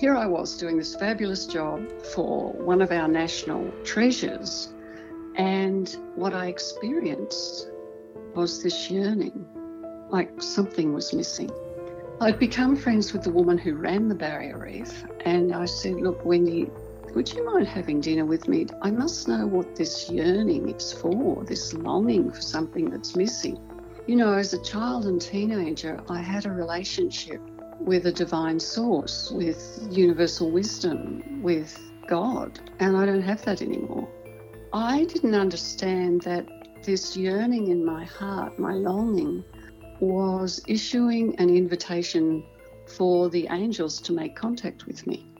here I was doing this fabulous job for one of our national treasures, and what I experienced was this yearning, like something was missing. I'd become friends with the woman who ran the barrier reef, and I said, Look, Wendy, would you mind having dinner with me? I must know what this yearning is for, this longing for something that's missing. You know, as a child and teenager, I had a relationship with a divine source, with universal wisdom, with God, and I don't have that anymore. I didn't understand that this yearning in my heart, my longing, was issuing an invitation for the angels to make contact with me.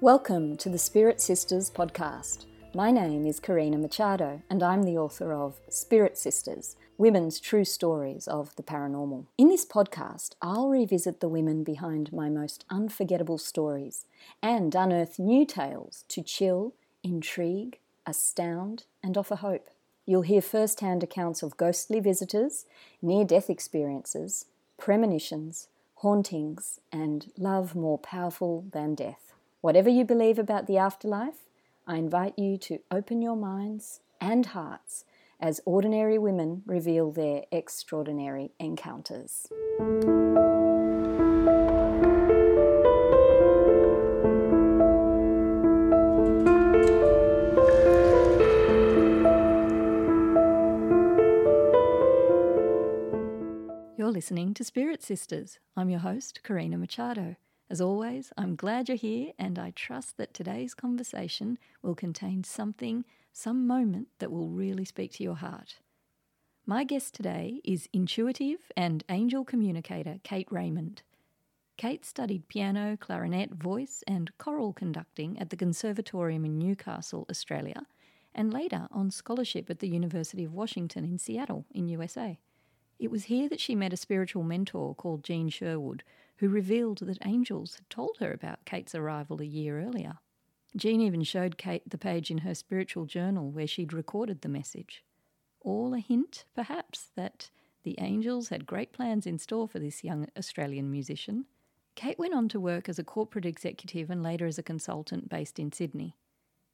Welcome to the Spirit Sisters podcast. My name is Karina Machado, and I'm the author of Spirit Sisters Women's True Stories of the Paranormal. In this podcast, I'll revisit the women behind my most unforgettable stories and unearth new tales to chill, intrigue, astound, and offer hope. You'll hear first hand accounts of ghostly visitors, near death experiences, premonitions, hauntings, and love more powerful than death. Whatever you believe about the afterlife, I invite you to open your minds and hearts as ordinary women reveal their extraordinary encounters. You're listening to Spirit Sisters. I'm your host, Karina Machado. As always, I'm glad you're here, and I trust that today's conversation will contain something some moment that will really speak to your heart. My guest today is intuitive and angel communicator Kate Raymond. Kate studied piano, clarinet, voice, and choral conducting at the Conservatorium in Newcastle, Australia, and later on scholarship at the University of Washington in Seattle, in USA. It was here that she met a spiritual mentor called Jean Sherwood, who revealed that angels had told her about Kate's arrival a year earlier. Jean even showed Kate the page in her spiritual journal where she'd recorded the message. All a hint, perhaps, that the angels had great plans in store for this young Australian musician. Kate went on to work as a corporate executive and later as a consultant based in Sydney.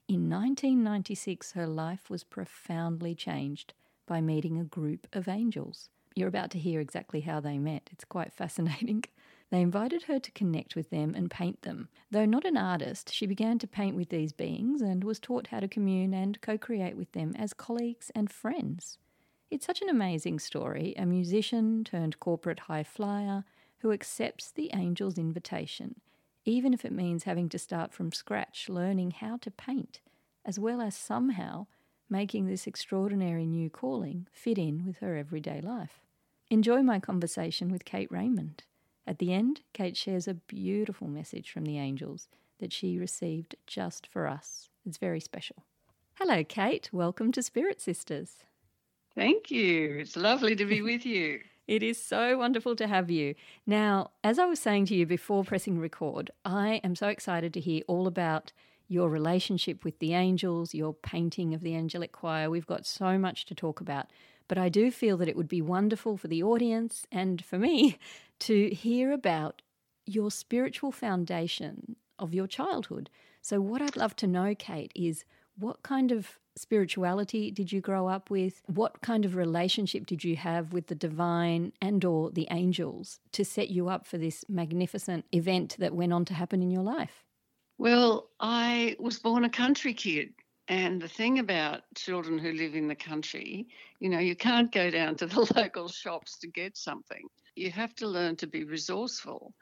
In 1996, her life was profoundly changed by meeting a group of angels. You're about to hear exactly how they met. It's quite fascinating. They invited her to connect with them and paint them. Though not an artist, she began to paint with these beings and was taught how to commune and co create with them as colleagues and friends. It's such an amazing story a musician turned corporate high flyer who accepts the angel's invitation, even if it means having to start from scratch learning how to paint, as well as somehow making this extraordinary new calling fit in with her everyday life. Enjoy my conversation with Kate Raymond. At the end, Kate shares a beautiful message from the angels that she received just for us. It's very special. Hello, Kate. Welcome to Spirit Sisters. Thank you. It's lovely to be with you. It is so wonderful to have you. Now, as I was saying to you before pressing record, I am so excited to hear all about your relationship with the angels, your painting of the angelic choir. We've got so much to talk about. But I do feel that it would be wonderful for the audience and for me to hear about your spiritual foundation of your childhood. So, what I'd love to know, Kate, is what kind of spirituality did you grow up with? What kind of relationship did you have with the divine and or the angels to set you up for this magnificent event that went on to happen in your life? Well, I was born a country kid. And the thing about children who live in the country, you know, you can't go down to the local shops to get something. You have to learn to be resourceful.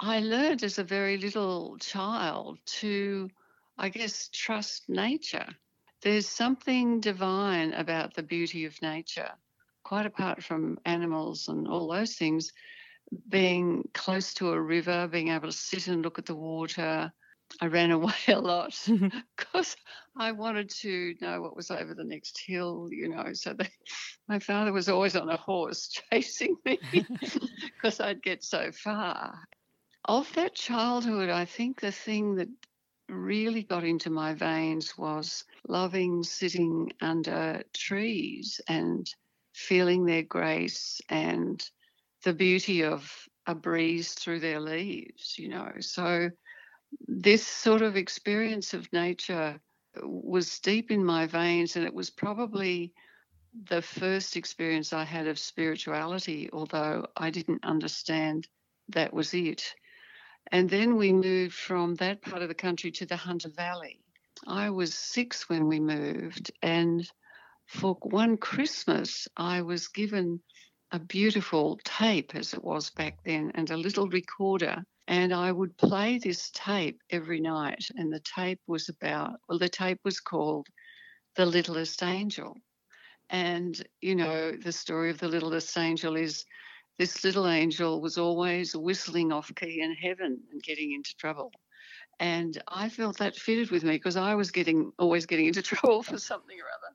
I learned as a very little child to, I guess, trust nature. There's something divine about the beauty of nature, quite apart from animals and all those things. Being close to a river, being able to sit and look at the water, I ran away a lot because I wanted to know what was over the next hill, you know. So they, my father was always on a horse chasing me because I'd get so far. Of that childhood, I think the thing that really got into my veins was loving sitting under trees and feeling their grace and the beauty of a breeze through their leaves, you know. So this sort of experience of nature uh, was deep in my veins, and it was probably the first experience I had of spirituality, although I didn't understand that was it. And then we moved from that part of the country to the Hunter Valley. I was six when we moved, and for one Christmas, I was given a beautiful tape, as it was back then, and a little recorder. And I would play this tape every night. And the tape was about, well, the tape was called The Littlest Angel. And, you know, the story of the littlest angel is this little angel was always whistling off key in heaven and getting into trouble. And I felt that fitted with me because I was getting always getting into trouble for something or other.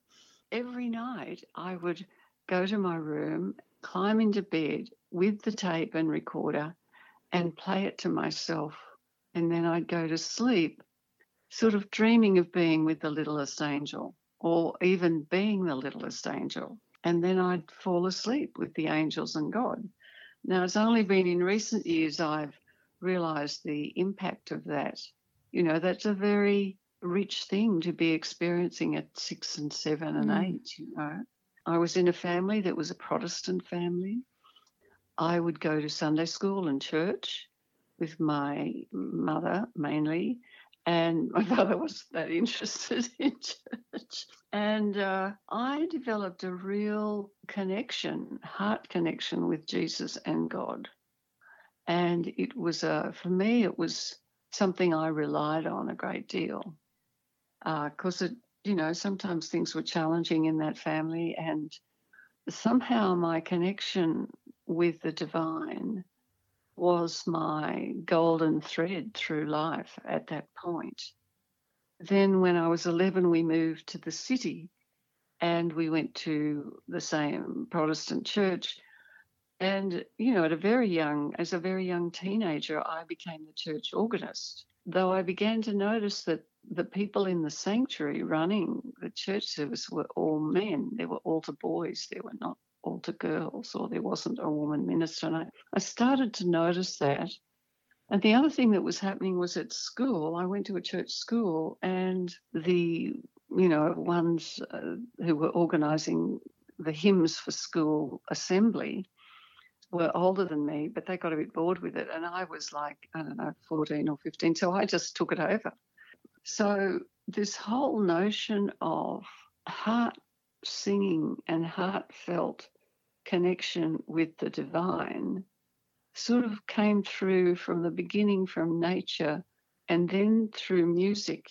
Every night I would go to my room, climb into bed with the tape and recorder and play it to myself. And then I'd go to sleep, sort of dreaming of being with the littlest angel or even being the littlest angel. And then I'd fall asleep with the angels and God. Now, it's only been in recent years I've realized the impact of that. You know, that's a very rich thing to be experiencing at six and seven and mm. eight, you know. I was in a family that was a Protestant family. I would go to Sunday school and church with my mother mainly, and my father wasn't that interested in church. And uh, I developed a real connection, heart connection with Jesus and God. And it was, uh, for me, it was something I relied on a great deal. Because, uh, you know, sometimes things were challenging in that family. And somehow my connection with the divine was my golden thread through life at that point. Then, when I was 11, we moved to the city and we went to the same Protestant church. And, you know, at a very young, as a very young teenager, I became the church organist. Though I began to notice that the people in the sanctuary running the church service were all men. There were altar boys. There were not altar girls or there wasn't a woman minister. And I, I started to notice that. And the other thing that was happening was at school, I went to a church school and the, you know, ones uh, who were organizing the hymns for school assembly were older than me, but they got a bit bored with it. And I was like, I don't know, 14 or 15. So I just took it over. So this whole notion of heart singing and heartfelt connection with the divine sort of came through from the beginning from nature and then through music.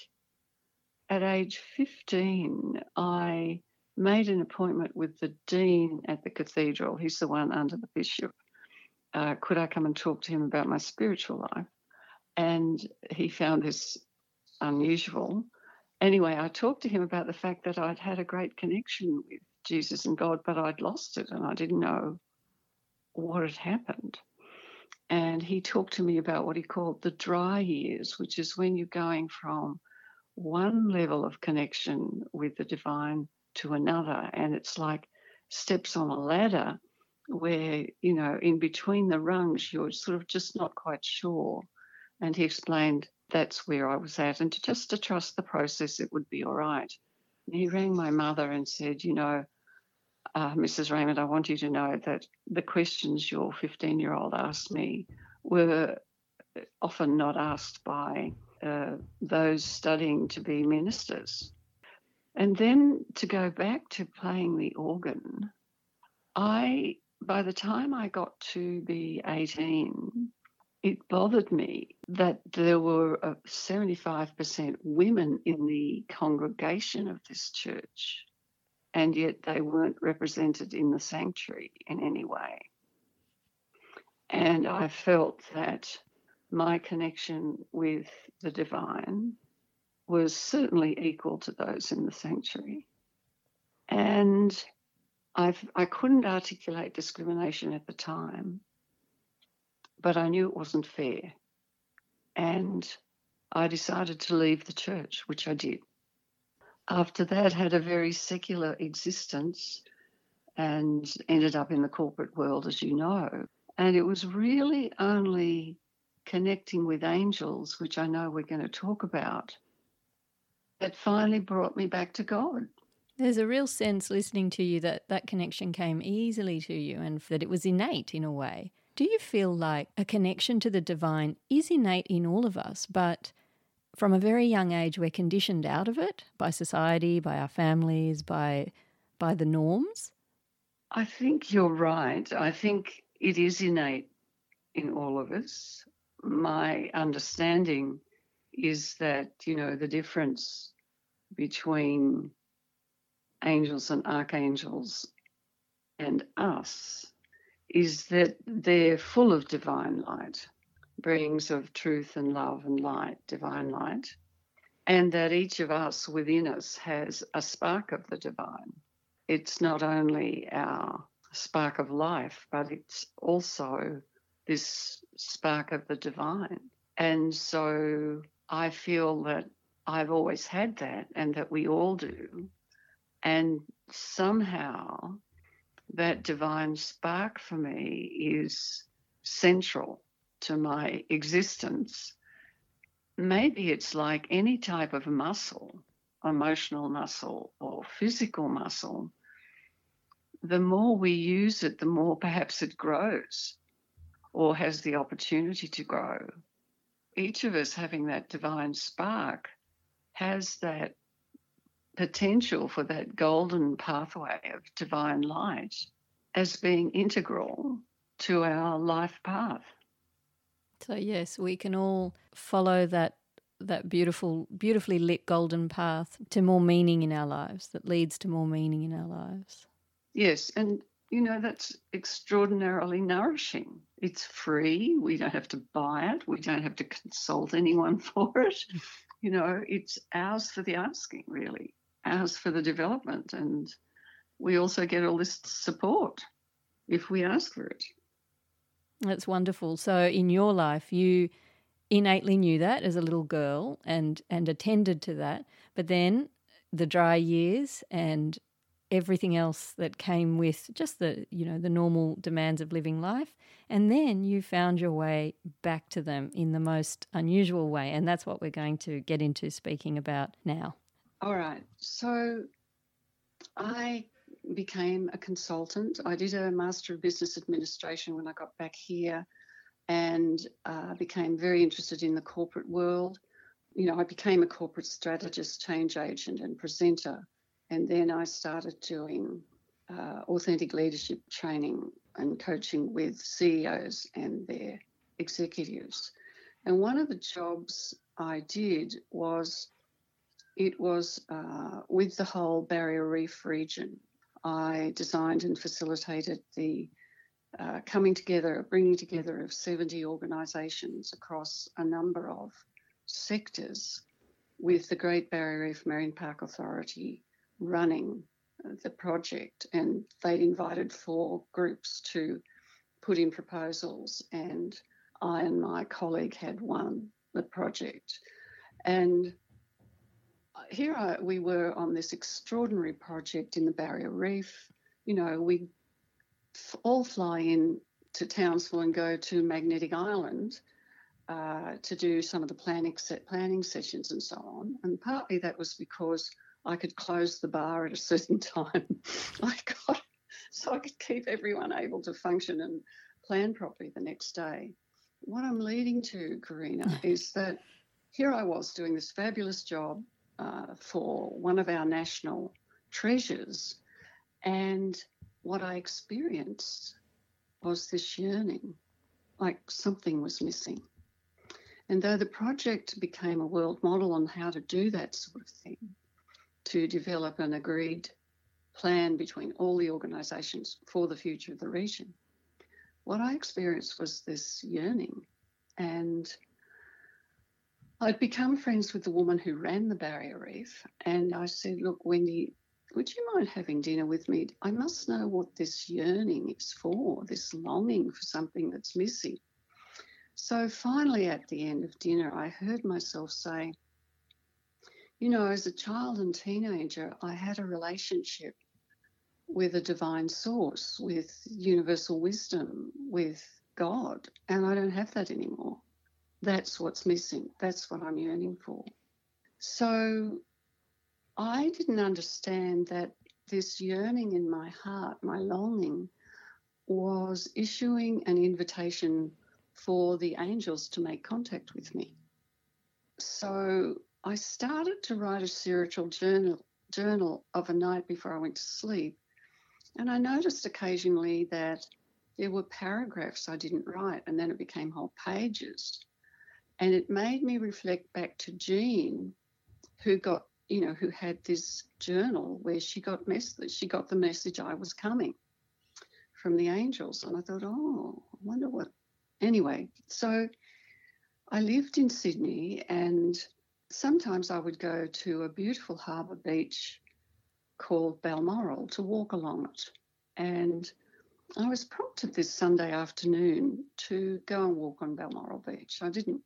At age 15, I made an appointment with the dean at the cathedral. He's the one under the bishop. Uh, could I come and talk to him about my spiritual life? And he found this unusual. Anyway, I talked to him about the fact that I'd had a great connection with Jesus and God, but I'd lost it and I didn't know what had happened. And he talked to me about what he called the dry years, which is when you're going from one level of connection with the divine to another. And it's like steps on a ladder where, you know, in between the rungs, you're sort of just not quite sure. And he explained that's where I was at and to just to trust the process, it would be all right. And he rang my mother and said, you know, uh, Mrs. Raymond, I want you to know that the questions your 15 year old asked me were often not asked by uh, those studying to be ministers. And then to go back to playing the organ, I, by the time I got to be 18, it bothered me that there were 75% uh, women in the congregation of this church and yet they weren't represented in the sanctuary in any way. And I felt that my connection with the divine was certainly equal to those in the sanctuary. And I've, I couldn't articulate discrimination at the time, but I knew it wasn't fair. And I decided to leave the church, which I did after that had a very secular existence and ended up in the corporate world, as you know. And it was really only connecting with angels, which I know we're going to talk about, that finally brought me back to God. There's a real sense listening to you that that connection came easily to you and that it was innate in a way. Do you feel like a connection to the divine is innate in all of us, but from a very young age we're conditioned out of it by society, by our families, by by the norms? I think you're right. I think it is innate in all of us. My understanding is that, you know, the difference between angels and archangels and us is that they're full of divine light, beings of truth and love and light, divine light, and that each of us within us has a spark of the divine. It's not only our spark of life, but it's also this spark of the divine. And so I feel that I've always had that and that we all do. And somehow that divine spark for me is central to my existence. Maybe it's like any type of muscle, emotional muscle or physical muscle. The more we use it, the more perhaps it grows or has the opportunity to grow. Each of us having that divine spark has that potential for that golden pathway of divine light as being integral to our life path. So yes, we can all follow that that beautiful beautifully lit golden path to more meaning in our lives that leads to more meaning in our lives. Yes, and you know that's extraordinarily nourishing. It's free. We don't have to buy it. We don't have to consult anyone for it. You know, it's ours for the asking, really ours for the development. And we also get all this support if we ask for it. That's wonderful. So in your life, you innately knew that as a little girl and and attended to that. But then the dry years and everything else that came with just the you know the normal demands of living life and then you found your way back to them in the most unusual way and that's what we're going to get into speaking about now all right. So I became a consultant. I did a Master of Business Administration when I got back here and uh, became very interested in the corporate world. You know, I became a corporate strategist, change agent, and presenter. And then I started doing uh, authentic leadership training and coaching with CEOs and their executives. And one of the jobs I did was it was uh, with the whole Barrier Reef region. I designed and facilitated the uh, coming together, bringing together of 70 organisations across a number of sectors with the Great Barrier Reef Marine Park Authority running the project. And they'd invited four groups to put in proposals, and I and my colleague had won the project. And here I, we were on this extraordinary project in the Barrier Reef. You know, we f- all fly in to Townsville and go to Magnetic Island uh, to do some of the planning set planning sessions and so on. And partly that was because I could close the bar at a certain time. I got so I could keep everyone able to function and plan properly the next day. What I'm leading to, Karina, is that here I was doing this fabulous job uh, for one of our national treasures. And what I experienced was this yearning, like something was missing. And though the project became a world model on how to do that sort of thing, to develop an agreed plan between all the organisations for the future of the region, what I experienced was this yearning. And I'd become friends with the woman who ran the barrier reef, and I said, Look, Wendy, would you mind having dinner with me? I must know what this yearning is for, this longing for something that's missing. So finally, at the end of dinner, I heard myself say, You know, as a child and teenager, I had a relationship with a divine source, with universal wisdom, with God, and I don't have that anymore. That's what's missing. That's what I'm yearning for. So I didn't understand that this yearning in my heart, my longing, was issuing an invitation for the angels to make contact with me. So I started to write a spiritual journal, journal of a night before I went to sleep. And I noticed occasionally that there were paragraphs I didn't write, and then it became whole pages. And it made me reflect back to Jean, who got, you know, who had this journal where she got message, she got the message I was coming from the angels. And I thought, oh, I wonder what. Anyway, so I lived in Sydney and sometimes I would go to a beautiful harbour beach called Balmoral to walk along it. And I was prompted this Sunday afternoon to go and walk on Balmoral Beach. I didn't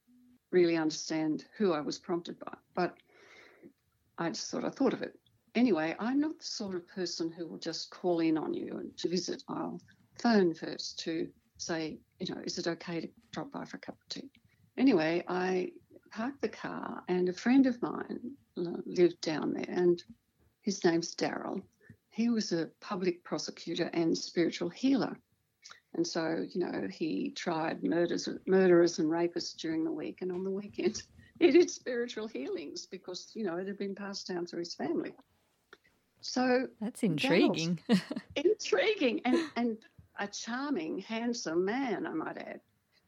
really understand who I was prompted by, but I just thought I thought of it. Anyway, I'm not the sort of person who will just call in on you and to visit. I'll phone first to say, you know, is it okay to drop by for a cup of tea? Anyway, I parked the car and a friend of mine lived down there and his name's Daryl. He was a public prosecutor and spiritual healer. And so, you know, he tried murders, murderers and rapists during the week, and on the weekend, he did spiritual healings because, you know, it had been passed down through his family. So that's intriguing. intriguing and, and a charming, handsome man, I might add.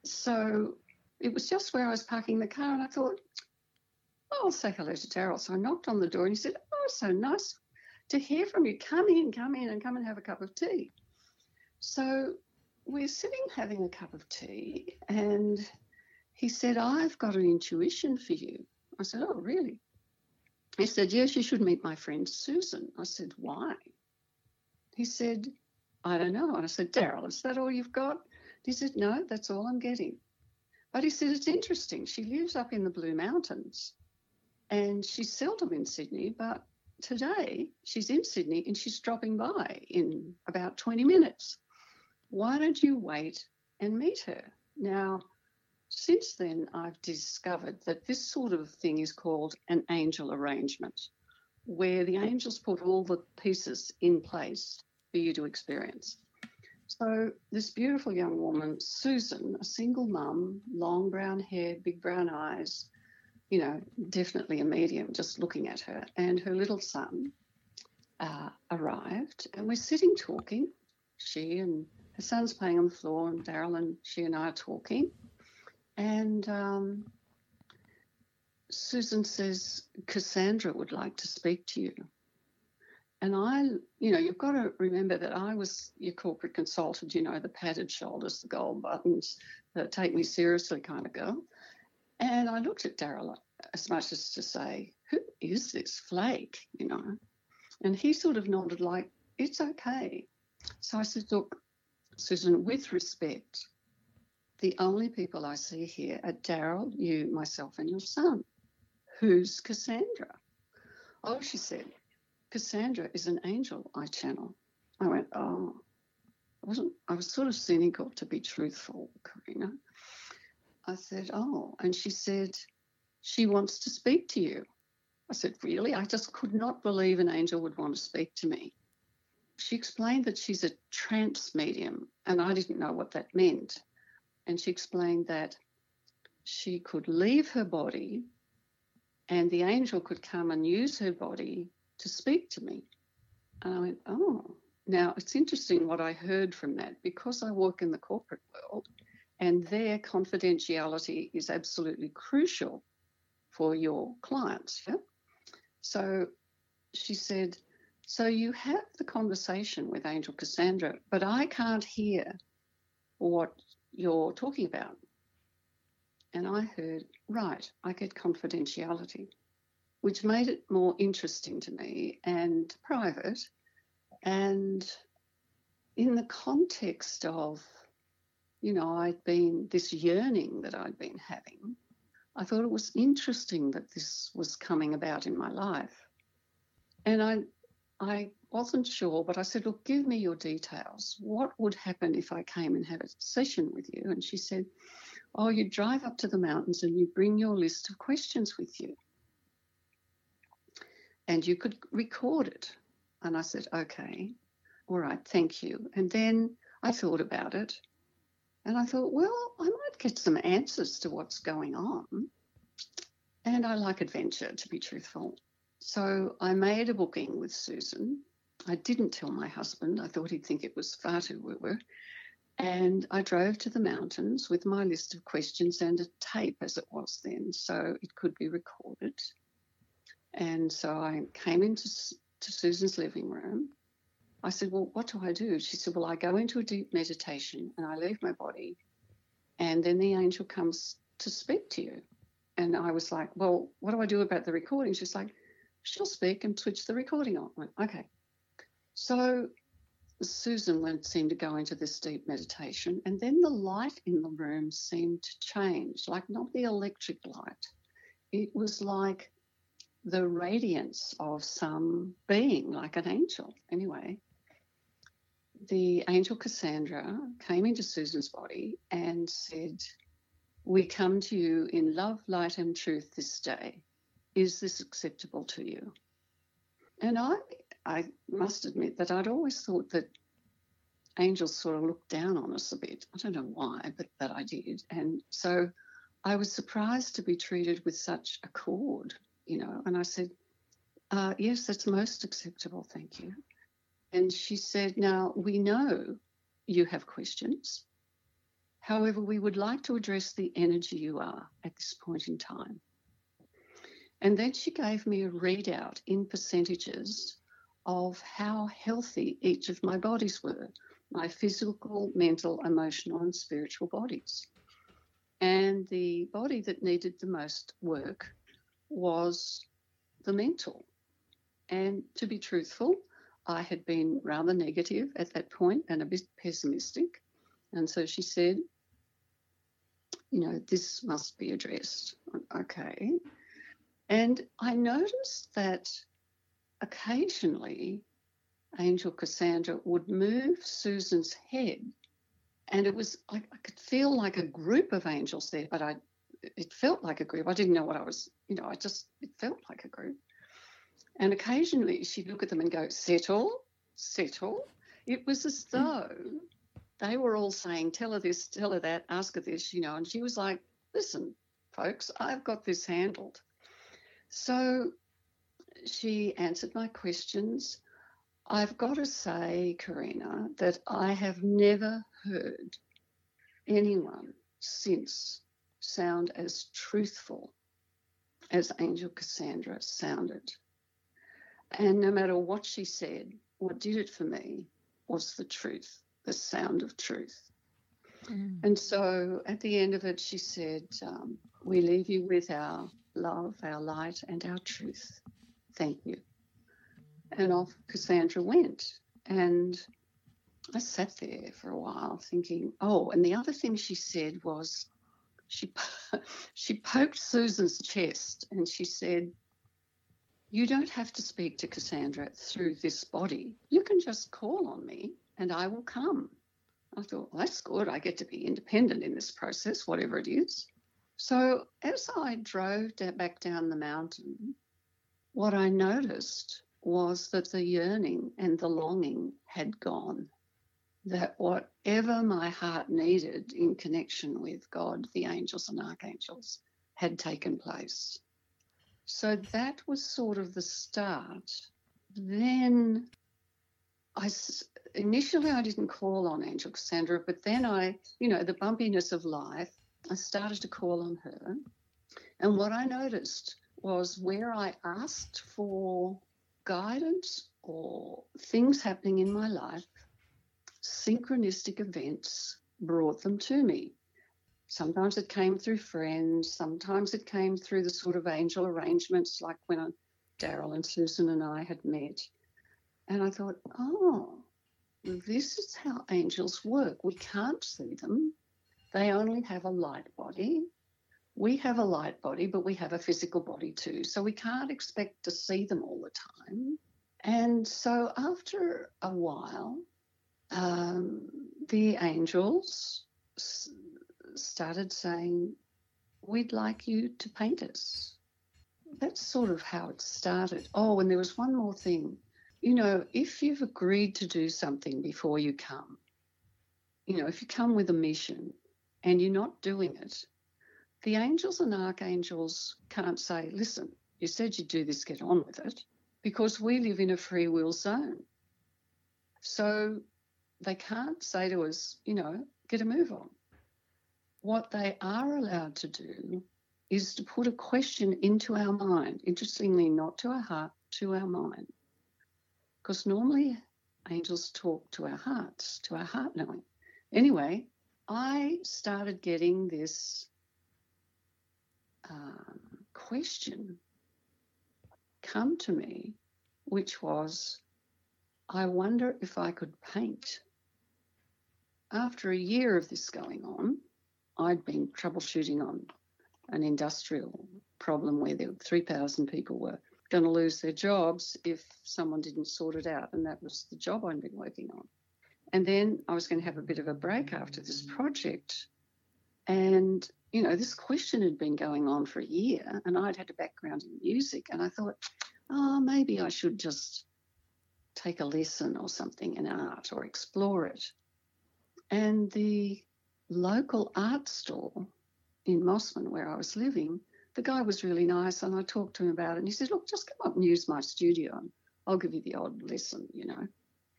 So it was just where I was parking the car, and I thought, oh, I'll say hello to Daryl. So I knocked on the door, and he said, Oh, so nice to hear from you. Come in, come in, and come and have a cup of tea. So we're sitting having a cup of tea, and he said, I've got an intuition for you. I said, Oh, really? He said, Yes, you should meet my friend Susan. I said, Why? He said, I don't know. And I said, Daryl, is that all you've got? He said, No, that's all I'm getting. But he said, It's interesting. She lives up in the Blue Mountains and she's seldom in Sydney, but today she's in Sydney and she's dropping by in about 20 minutes. Why don't you wait and meet her? Now, since then, I've discovered that this sort of thing is called an angel arrangement, where the angels put all the pieces in place for you to experience. So, this beautiful young woman, Susan, a single mum, long brown hair, big brown eyes, you know, definitely a medium just looking at her, and her little son uh, arrived, and we're sitting talking. She and her son's playing on the floor, and Daryl and she and I are talking. And um, Susan says, Cassandra would like to speak to you. And I, you know, you've got to remember that I was your corporate consultant, you know, the padded shoulders, the gold buttons, the take me seriously kind of girl. And I looked at Daryl as much as to say, who is this flake, you know? And he sort of nodded like, it's okay. So I said, look, Susan, with respect, the only people I see here are Daryl, you, myself, and your son. Who's Cassandra? Oh, she said, Cassandra is an angel I channel. I went, oh, I wasn't, I was sort of cynical to be truthful, Karina. I said, oh, and she said, she wants to speak to you. I said, really? I just could not believe an angel would want to speak to me. She explained that she's a trance medium, and I didn't know what that meant. And she explained that she could leave her body and the angel could come and use her body to speak to me. And I went, oh. Now, it's interesting what I heard from that because I work in the corporate world and their confidentiality is absolutely crucial for your clients. Yeah? So she said, So you have the conversation with Angel Cassandra, but I can't hear what you're talking about. And I heard, Right, I get confidentiality which made it more interesting to me and private. And in the context of, you know, I'd been this yearning that I'd been having, I thought it was interesting that this was coming about in my life. And I, I wasn't sure, but I said, Look, give me your details. What would happen if I came and had a session with you? And she said, Oh, you drive up to the mountains and you bring your list of questions with you. And you could record it. And I said, Okay, all right, thank you. And then I thought about it and I thought, well, I might get some answers to what's going on. And I like adventure, to be truthful. So I made a booking with Susan. I didn't tell my husband. I thought he'd think it was far too woo woo. And I drove to the mountains with my list of questions and a tape, as it was then, so it could be recorded. And so I came into to Susan's living room. I said, Well, what do I do? She said, Well, I go into a deep meditation and I leave my body, and then the angel comes to speak to you. And I was like, Well, what do I do about the recording? She's like, she'll speak and switch the recording on. Went, okay. So Susan went seemed to go into this deep meditation, and then the light in the room seemed to change, like not the electric light. It was like the radiance of some being, like an angel. Anyway, the angel Cassandra came into Susan's body and said, We come to you in love, light, and truth this day. Is this acceptable to you? And I, I must admit that I'd always thought that angels sort of looked down on us a bit. I don't know why, but that I did. And so I was surprised to be treated with such accord, you know. And I said, uh, Yes, that's most acceptable, thank you. And she said, Now we know you have questions. However, we would like to address the energy you are at this point in time. And then she gave me a readout in percentages of how healthy each of my bodies were my physical, mental, emotional, and spiritual bodies. And the body that needed the most work was the mental. And to be truthful, I had been rather negative at that point and a bit pessimistic. And so she said, you know, this must be addressed. Okay. And I noticed that occasionally Angel Cassandra would move Susan's head, and it was I, I could feel like a group of angels there, but I it felt like a group. I didn't know what I was, you know, I just it felt like a group. And occasionally she'd look at them and go, settle, settle. It was as hmm. though they were all saying, tell her this, tell her that, ask her this, you know, and she was like, listen, folks, I've got this handled. So she answered my questions. I've got to say, Karina, that I have never heard anyone since sound as truthful as Angel Cassandra sounded. And no matter what she said, what did it for me was the truth, the sound of truth. Mm. And so at the end of it, she said, um, We leave you with our love, our light, and our truth. Thank you. And off Cassandra went. And I sat there for a while thinking, oh, and the other thing she said was she, she poked Susan's chest and she said, You don't have to speak to Cassandra through this body. You can just call on me and I will come. I thought, well, that's good. I get to be independent in this process, whatever it is. So as I drove back down the mountain, what I noticed was that the yearning and the longing had gone. That whatever my heart needed in connection with God, the angels and archangels, had taken place. So that was sort of the start. Then I initially I didn't call on Angel Cassandra, but then I, you know, the bumpiness of life I started to call on her. And what I noticed was where I asked for guidance or things happening in my life, synchronistic events brought them to me. Sometimes it came through friends, sometimes it came through the sort of angel arrangements, like when Daryl and Susan and I had met. And I thought, oh, this is how angels work. We can't see them, they only have a light body. We have a light body, but we have a physical body too. So we can't expect to see them all the time. And so after a while, um, the angels s- started saying, We'd like you to paint us. That's sort of how it started. Oh, and there was one more thing. You know, if you've agreed to do something before you come, you know, if you come with a mission and you're not doing it, the angels and archangels can't say, listen, you said you'd do this, get on with it, because we live in a free will zone. So they can't say to us, you know, get a move on. What they are allowed to do is to put a question into our mind, interestingly, not to our heart, to our mind. Because normally angels talk to our hearts, to our heart knowing. Anyway, I started getting this um, question come to me, which was, I wonder if I could paint. After a year of this going on, I'd been troubleshooting on an industrial problem where there 3,000 people were going to lose their jobs if someone didn't sort it out. And that was the job I'd been working on. And then I was going to have a bit of a break after this project. And, you know, this question had been going on for a year, and I'd had a background in music. And I thought, oh, maybe I should just take a lesson or something in art or explore it. And the local art store in Mosman, where I was living, the guy was really nice, and I talked to him about it. And he said, Look, just come up and use my studio, and I'll give you the odd lesson, you know.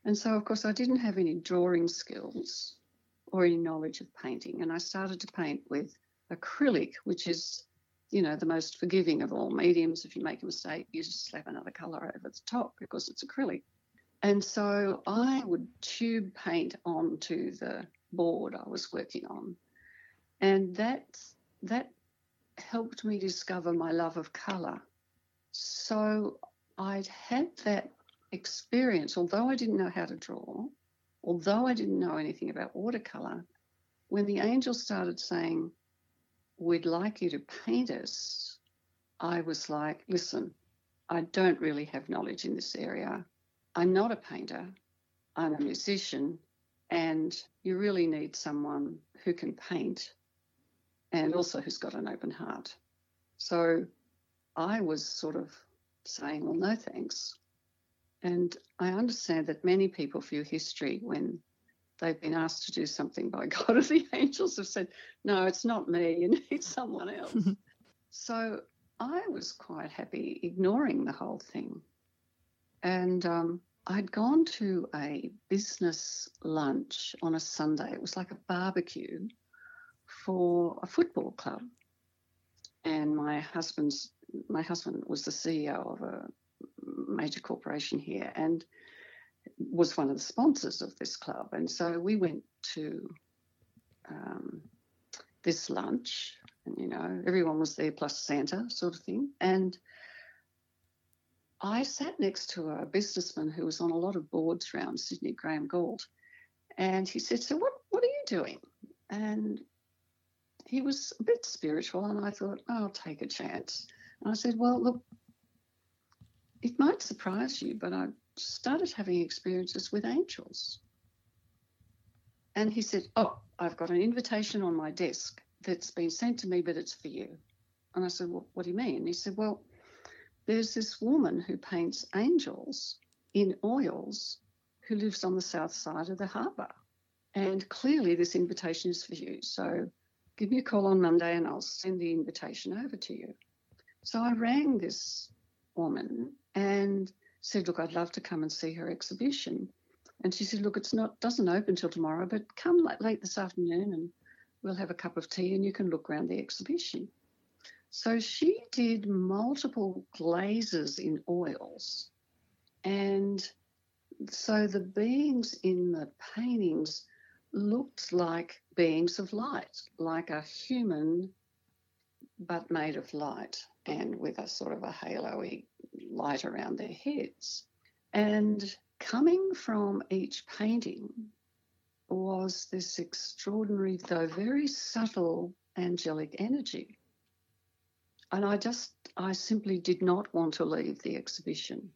And so, of course, I didn't have any drawing skills or any knowledge of painting. And I started to paint with acrylic, which is, you know, the most forgiving of all mediums. If you make a mistake, you just slap another colour over the top because it's acrylic. And so I would tube paint onto the board I was working on. And that, that helped me discover my love of colour. So I'd had that experience, although I didn't know how to draw, although I didn't know anything about watercolour, when the angel started saying, We'd like you to paint us, I was like, Listen, I don't really have knowledge in this area. I'm not a painter, I'm a musician, and you really need someone who can paint and also who's got an open heart. So I was sort of saying, Well, no thanks. And I understand that many people view history when they've been asked to do something by God or the angels have said, no, it's not me, you need someone else. so I was quite happy ignoring the whole thing. And um, I'd gone to a business lunch on a Sunday. It was like a barbecue for a football club. And my husband's my husband was the CEO of a major corporation here and was one of the sponsors of this club. And so we went to um, this lunch, and you know, everyone was there plus Santa sort of thing. And I sat next to a businessman who was on a lot of boards around Sydney, Graham Gould. And he said, So, what, what are you doing? And he was a bit spiritual, and I thought, oh, I'll take a chance. And I said, Well, look, it might surprise you, but I started having experiences with angels. And he said, Oh, I've got an invitation on my desk that's been sent to me, but it's for you. And I said, Well, what do you mean? He said, Well, there's this woman who paints angels in oils who lives on the south side of the harbour. And clearly, this invitation is for you. So give me a call on Monday and I'll send the invitation over to you. So I rang this woman and said, Look, I'd love to come and see her exhibition. And she said, Look, it's not doesn't open till tomorrow, but come late, late this afternoon and we'll have a cup of tea and you can look around the exhibition. So she did multiple glazes in oils. And so the beings in the paintings looked like beings of light, like a human, but made of light and with a sort of a halo-y light around their heads. And coming from each painting was this extraordinary, though very subtle, angelic energy. And I just, I simply did not want to leave the exhibition.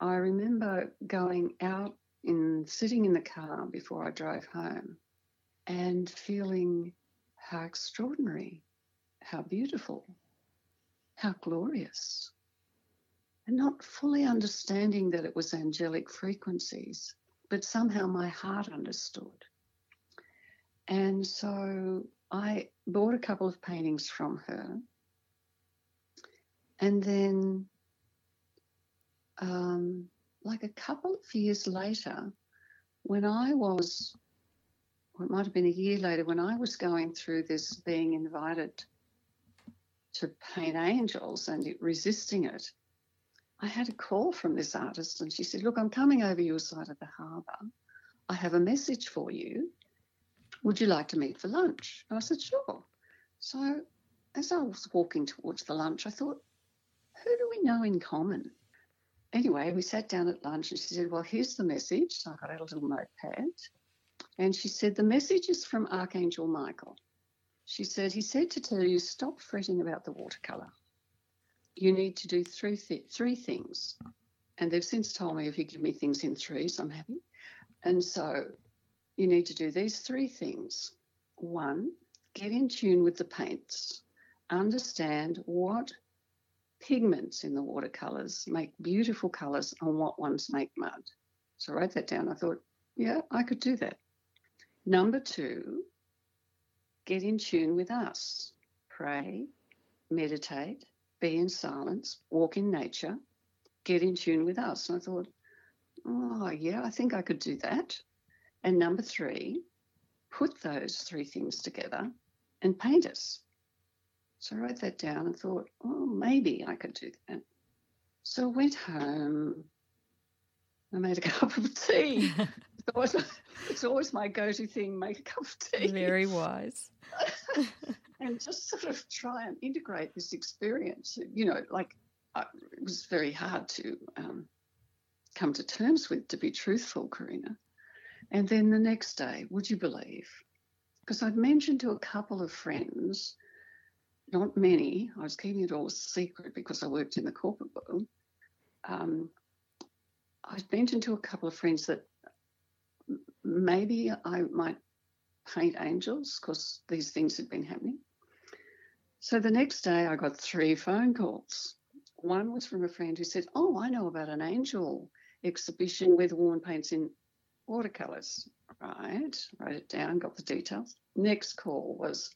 I remember going out in sitting in the car before I drove home and feeling how extraordinary, how beautiful, how glorious, and not fully understanding that it was angelic frequencies, but somehow my heart understood. And so I bought a couple of paintings from her. And then, um, like a couple of years later, when I was, or it might have been a year later, when I was going through this being invited to paint angels and resisting it, I had a call from this artist and she said, Look, I'm coming over your side of the harbour. I have a message for you. Would you like to meet for lunch? And I said, Sure. So as I was walking towards the lunch, I thought, Who do we know in common? Anyway, we sat down at lunch and she said, Well, here's the message. So I got a little notepad. And she said, The message is from Archangel Michael. She said, He said to tell you, stop fretting about the watercolour you need to do three, th- three things. And they've since told me if you give me things in threes, I'm happy. And so you need to do these three things. One, get in tune with the paints, understand what pigments in the watercolours make beautiful colours and what ones make mud. So I wrote that down. I thought, yeah, I could do that. Number two, get in tune with us. Pray, meditate, be in silence, walk in nature, get in tune with us. And I thought, oh, yeah, I think I could do that. And number three, put those three things together and paint us. So I wrote that down and thought, oh, maybe I could do that. So I went home. I made a cup of tea. it's, always, it's always my go to thing make a cup of tea. Very wise. and just sort of try and integrate this experience. You know, like uh, it was very hard to um, come to terms with, to be truthful, Karina. And then the next day, would you believe? Because I'd mentioned to a couple of friends, not many, I was keeping it all a secret because I worked in the corporate world. Um, I'd mentioned to a couple of friends that maybe I might paint angels because these things had been happening. So the next day, I got three phone calls. One was from a friend who said, Oh, I know about an angel exhibition with Warren paints in watercolors. Right, wrote it down, got the details. Next call was,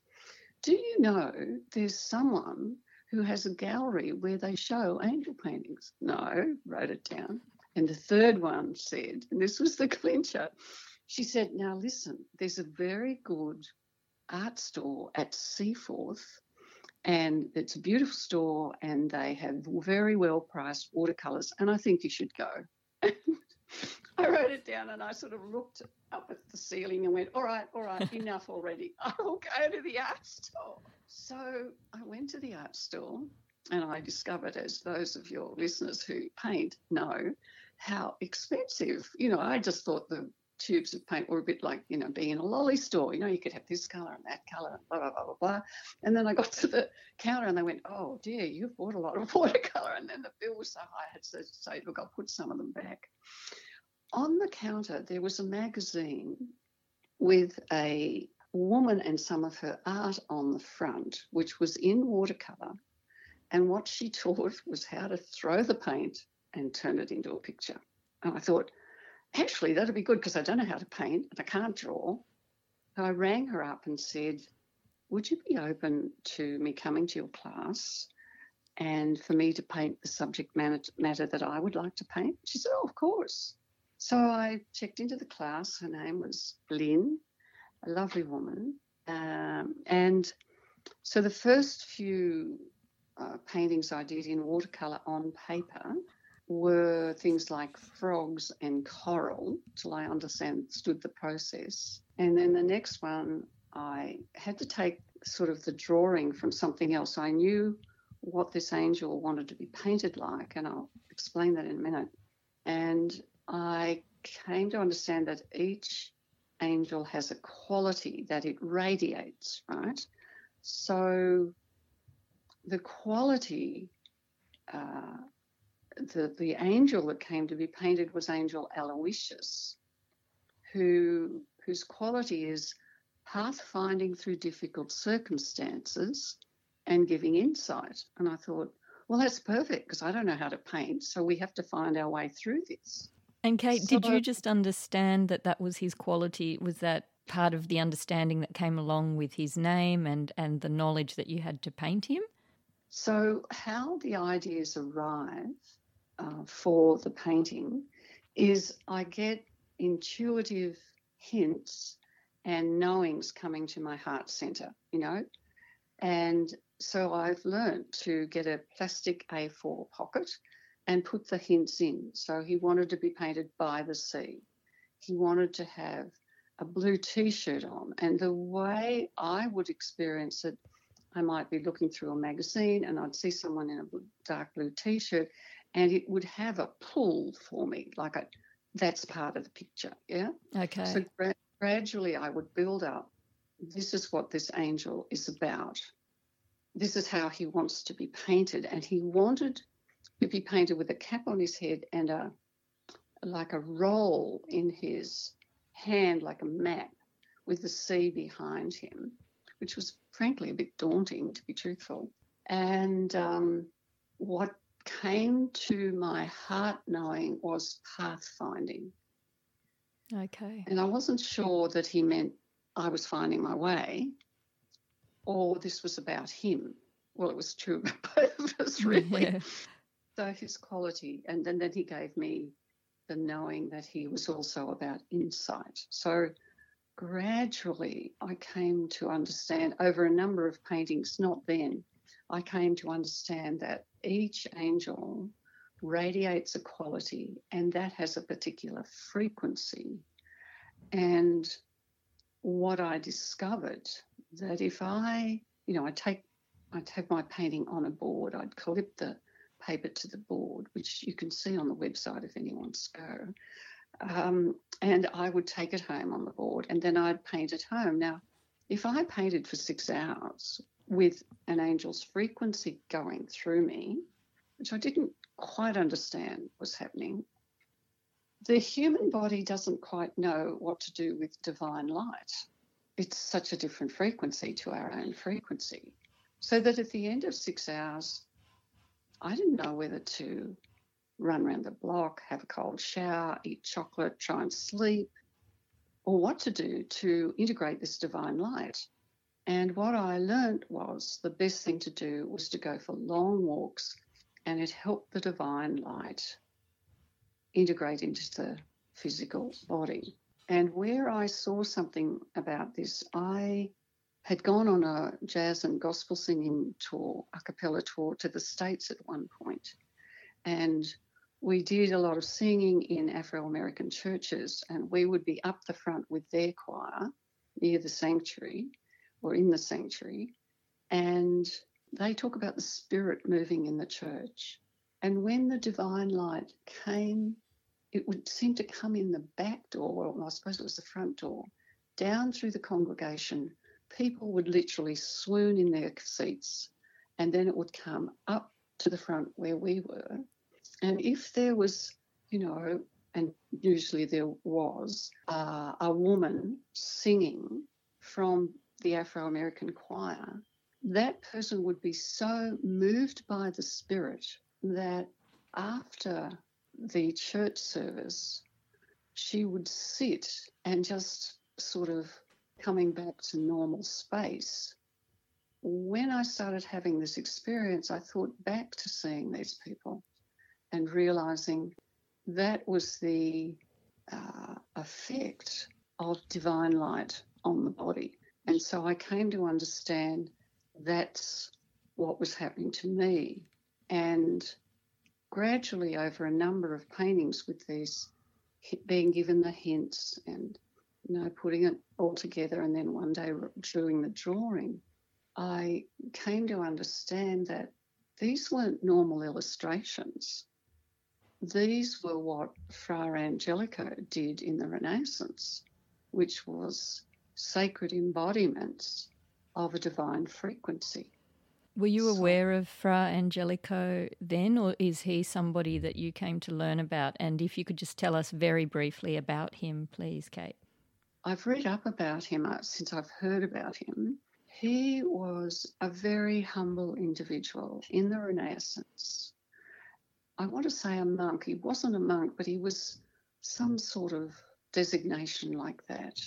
Do you know there's someone who has a gallery where they show angel paintings? No, wrote it down. And the third one said, and this was the clincher, she said, Now listen, there's a very good art store at Seaforth and it's a beautiful store and they have very well priced watercolors and i think you should go. I wrote it down and i sort of looked up at the ceiling and went all right all right enough already. I'll go to the art store. So i went to the art store and i discovered as those of your listeners who paint know how expensive you know i just thought the tubes of paint were a bit like, you know, being in a lolly store. You know, you could have this colour and that colour, and blah, blah, blah, blah, blah. And then I got to the counter and they went, oh, dear, you've bought a lot of watercolour. And then the bill was so high, I had to say, look, I'll put some of them back. On the counter, there was a magazine with a woman and some of her art on the front, which was in watercolour. And what she taught was how to throw the paint and turn it into a picture. And I thought, actually, that'd be good because I don't know how to paint and I can't draw. So I rang her up and said, Would you be open to me coming to your class and for me to paint the subject matter that I would like to paint? She said, Oh, of course. So I checked into the class. Her name was Lynn, a lovely woman. Um, and so the first few uh, paintings I did in watercolour on paper were things like frogs and coral till I understood the process. And then the next one, I had to take sort of the drawing from something else. I knew what this angel wanted to be painted like, and I'll explain that in a minute. And I came to understand that each angel has a quality that it radiates, right? So the quality uh, the, the angel that came to be painted was Angel Aloysius, who whose quality is pathfinding through difficult circumstances and giving insight. And I thought, well, that's perfect because I don't know how to paint, so we have to find our way through this. And Kayt, so, did you just understand that that was his quality? Was that part of the understanding that came along with his name and and the knowledge that you had to paint him? So, how the ideas arrive uh, for the painting is I get intuitive hints and knowings coming to my heart center, you know. And so I've learned to get a plastic A4 pocket and put the hints in. So he wanted to be painted by the sea. He wanted to have a blue t shirt on. And the way I would experience it, I might be looking through a magazine and I'd see someone in a dark blue t shirt and it would have a pull for me, like a, that's part of the picture. Yeah. Okay. So gra- gradually I would build up. This is what this angel is about. This is how he wants to be painted. And he wanted to be painted with a cap on his head and a like a roll in his hand, like a map, with the sea behind him, which was frankly a bit daunting, to be truthful. And um, what came to my heart knowing was pathfinding. Okay. And I wasn't sure that he meant I was finding my way or this was about him. Well, it was true about both of us, really. Yeah. So his quality, and then, then he gave me the knowing that he was also about insight. So gradually I came to understand over a number of paintings, not then, I came to understand that each angel radiates a quality and that has a particular frequency. And what I discovered that if I, you know, I take I take my painting on a board, I'd clip the paper to the board, which you can see on the website if anyone wants to go. Um, and I would take it home on the board and then I'd paint at home. Now, if I painted for six hours with an angel's frequency going through me, which I didn't quite understand was happening, the human body doesn't quite know what to do with divine light. It's such a different frequency to our own frequency. So that at the end of six hours, I didn't know whether to run around the block, have a cold shower, eat chocolate, try and sleep, or what to do to integrate this divine light. And what I learned was the best thing to do was to go for long walks, and it helped the divine light integrate into the physical body. And where I saw something about this, I had gone on a jazz and gospel singing tour, a cappella tour to the States at one point. And we did a lot of singing in Afro American churches, and we would be up the front with their choir near the sanctuary or in the sanctuary. And they talk about the spirit moving in the church. And when the divine light came, it would seem to come in the back door, or I suppose it was the front door, down through the congregation people would literally swoon in their seats and then it would come up to the front where we were. And if there was, you know, and usually there was, uh, a woman singing from the Afro American choir, that person would be so moved by the Spirit that after the church service, she would sit and just sort of coming back to normal space. When I started having this experience, I thought back to seeing these people and realizing that was the uh, effect of divine light on the body. And so I came to understand that's what was happening to me. And gradually, over a number of paintings with these being given the hints and you know, putting it all together and then one day doing the drawing, I came to understand that these weren't normal illustrations. These were what Fra Angelico did in the Renaissance, which was sacred embodiments of a divine frequency. Were you aware of Fra Angelico then, or is he somebody that you came to learn about? And if you could just tell us very briefly about him, please, Kayt. I've read up about him uh, since I've heard about him. He was a very humble individual in the Renaissance. I want to say a monk. He wasn't a monk, but he was some sort of designation like that.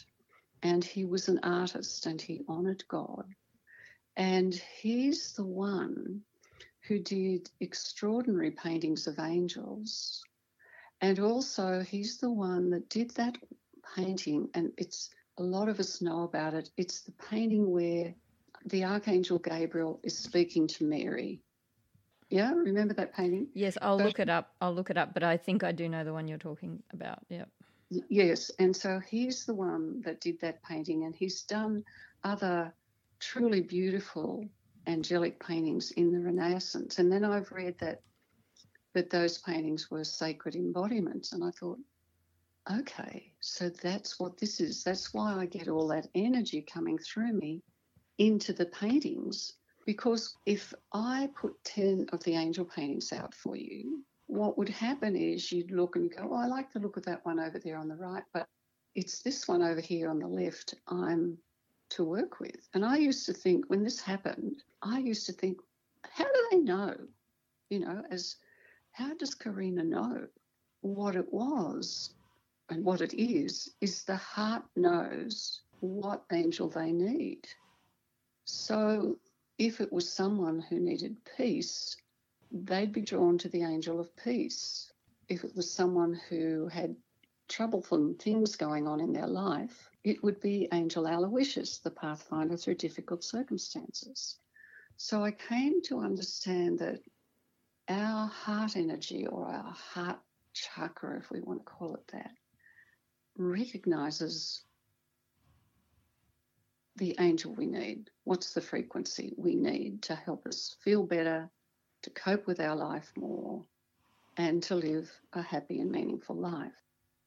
And he was an artist and he honoured God. And he's the one who did extraordinary paintings of angels. And also, he's the one that did that painting, and it's a lot of us know about it. It's the painting where the Archangel Gabriel is speaking to Mary. Yeah, remember that painting? Yes, I'll but, look it up. I'll look it up, but I think I do know the one you're talking about. Yep. Yes, and so he's the one that did that painting, and he's done other truly beautiful angelic paintings in the Renaissance. And then I've read that that those paintings were sacred embodiments, and I thought, okay, so that's what this is. That's why I get all that energy coming through me into the paintings. Because if I put 10 of the angel paintings out for you, what would happen is you'd look and go, oh, I like the look of that one over there on the right, but it's this one over here on the left I'm to work with. And I used to think when this happened, I used to think, how do they know? You know, as how does Karina know what it was and what it is? Is the heart knows what angel they need. So if it was someone who needed peace, they'd be drawn to the angel of peace. If it was someone who had troublesome things going on in their life, it would be Angel Aloysius, the pathfinder through difficult circumstances. So I came to understand that our heart energy or our heart chakra, if we want to call it that, recognizes the angel we need. What's the frequency we need to help us feel better, to cope with our life more, and to live a happy and meaningful life.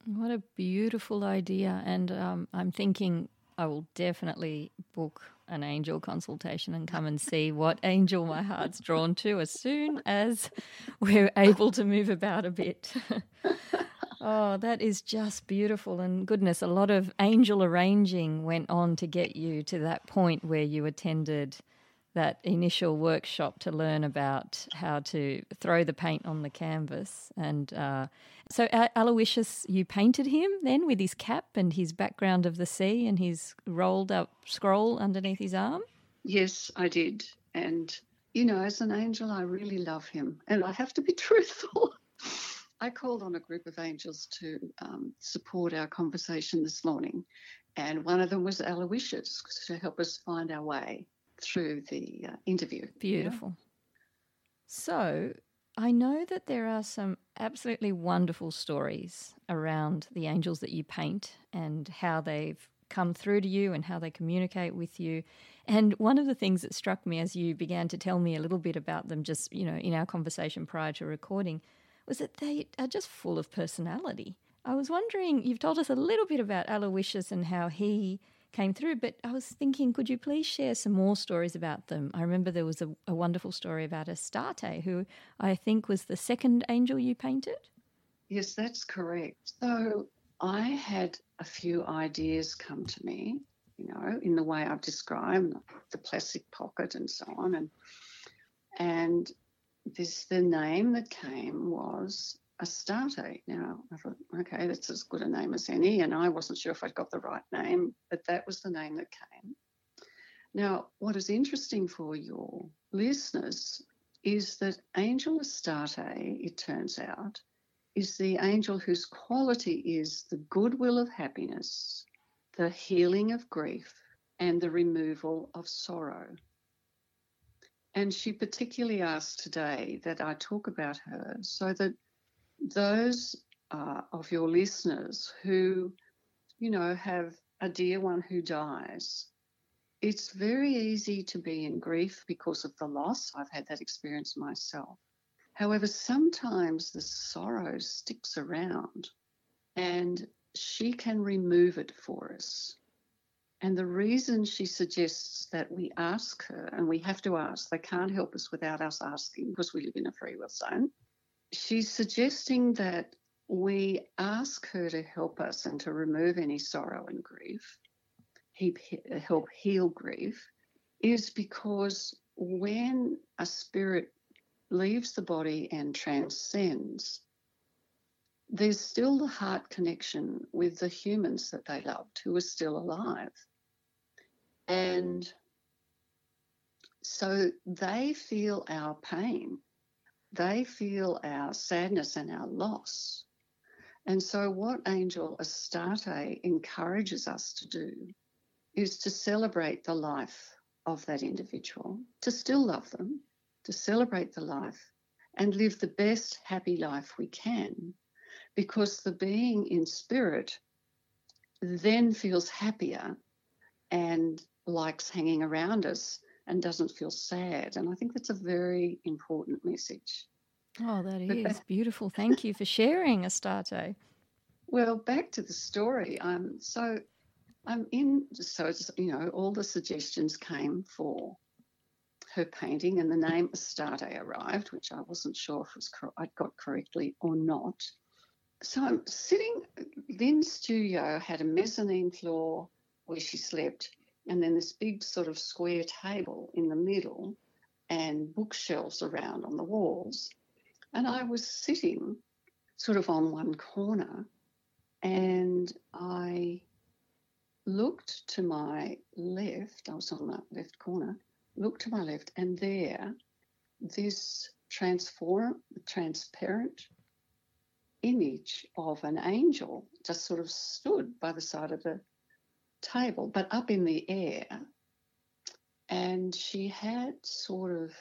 What a beautiful idea. And um, I'm thinking I will definitely book an angel consultation and come and see what angel my heart's drawn to as soon as we're able to move about a bit. oh, that is just beautiful. And goodness, a lot of angel arranging went on to get you to that point where you attended that initial workshop to learn about how to throw the paint on the canvas. And uh, so, Aloysius, you painted him then with his cap and his background of the sea and his rolled up scroll underneath his arm? Yes, I did. And, you know, as an angel, I really love him. And I have to be truthful. I called on a group of angels to um, support our conversation this morning. And one of them was Aloysius to help us find our way through the uh, interview. Beautiful. So, I know that there are some absolutely wonderful stories around the angels that you paint and how they've come through to you and how they communicate with you. And one of the things that struck me as you began to tell me a little bit about them, just, you know, in our conversation prior to recording, was that they are just full of personality. I was wondering, you've told us a little bit about Aloysius and how he came through. But I was thinking, could you please share some more stories about them? I remember there was a, a wonderful story about Astarte, who I think was the second angel you painted. Yes, that's correct. So I had a few ideas come to me, you know, in the way I've described the plastic pocket and so on, and and this the name that came was Astarte. Now, I thought, okay, that's as good a name as any, and I wasn't sure if I'd got the right name, but that was the name that came. Now, what is interesting for your listeners is that Angel Astarte, it turns out, is the angel whose quality is the goodwill of happiness, the healing of grief, and the removal of sorrow. And she particularly asked today that I talk about her so that those uh, of your listeners who, you know, have a dear one who dies, it's very easy to be in grief because of the loss. I've had that experience myself. However, sometimes the sorrow sticks around and she can remove it for us. And the reason she suggests that we ask her, and we have to ask, they can't help us without us asking because we live in a free will zone. She's suggesting that we ask her to help us and to remove any sorrow and grief, help heal grief, is because when a spirit leaves the body and transcends, there's still the heart connection with the humans that they loved who are still alive. And so they feel our pain, they feel our sadness and our loss. And so, what Angel Astarte encourages us to do is to celebrate the life of that individual, to still love them, to celebrate the life, and live the best happy life we can. Because the being in spirit then feels happier and likes hanging around us and doesn't feel sad. And I think that's a very important message. Oh, that is back, beautiful. Thank you for sharing, Astarte. Well, back to the story. Um, so I'm in, so you know, all the suggestions came for her painting, and the name Astarte arrived, which I wasn't sure if was I'd got correctly or not. So I'm sitting. Lynn's studio had a mezzanine floor where she slept, and then this big sort of square table in the middle and bookshelves around on the walls. And I was sitting sort of on one corner and I looked to my left, I was on the left corner, looked to my left, and there, this transform, transparent image of an angel just sort of stood by the side of the table, but up in the air. And she had sort of,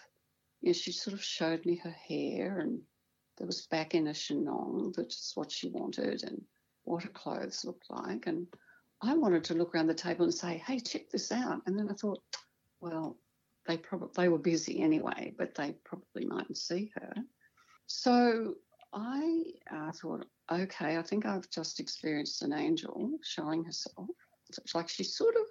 you know, she sort of showed me her hair and there was back in a chignon, which is what she wanted, and what her clothes looked like. And I wanted to look around the table and say, hey, check this out. And then I thought, well, they probably they were busy anyway, but they probably mightn't see her. So I uh, thought, okay, I think I've just experienced an angel showing herself. It's like she sort of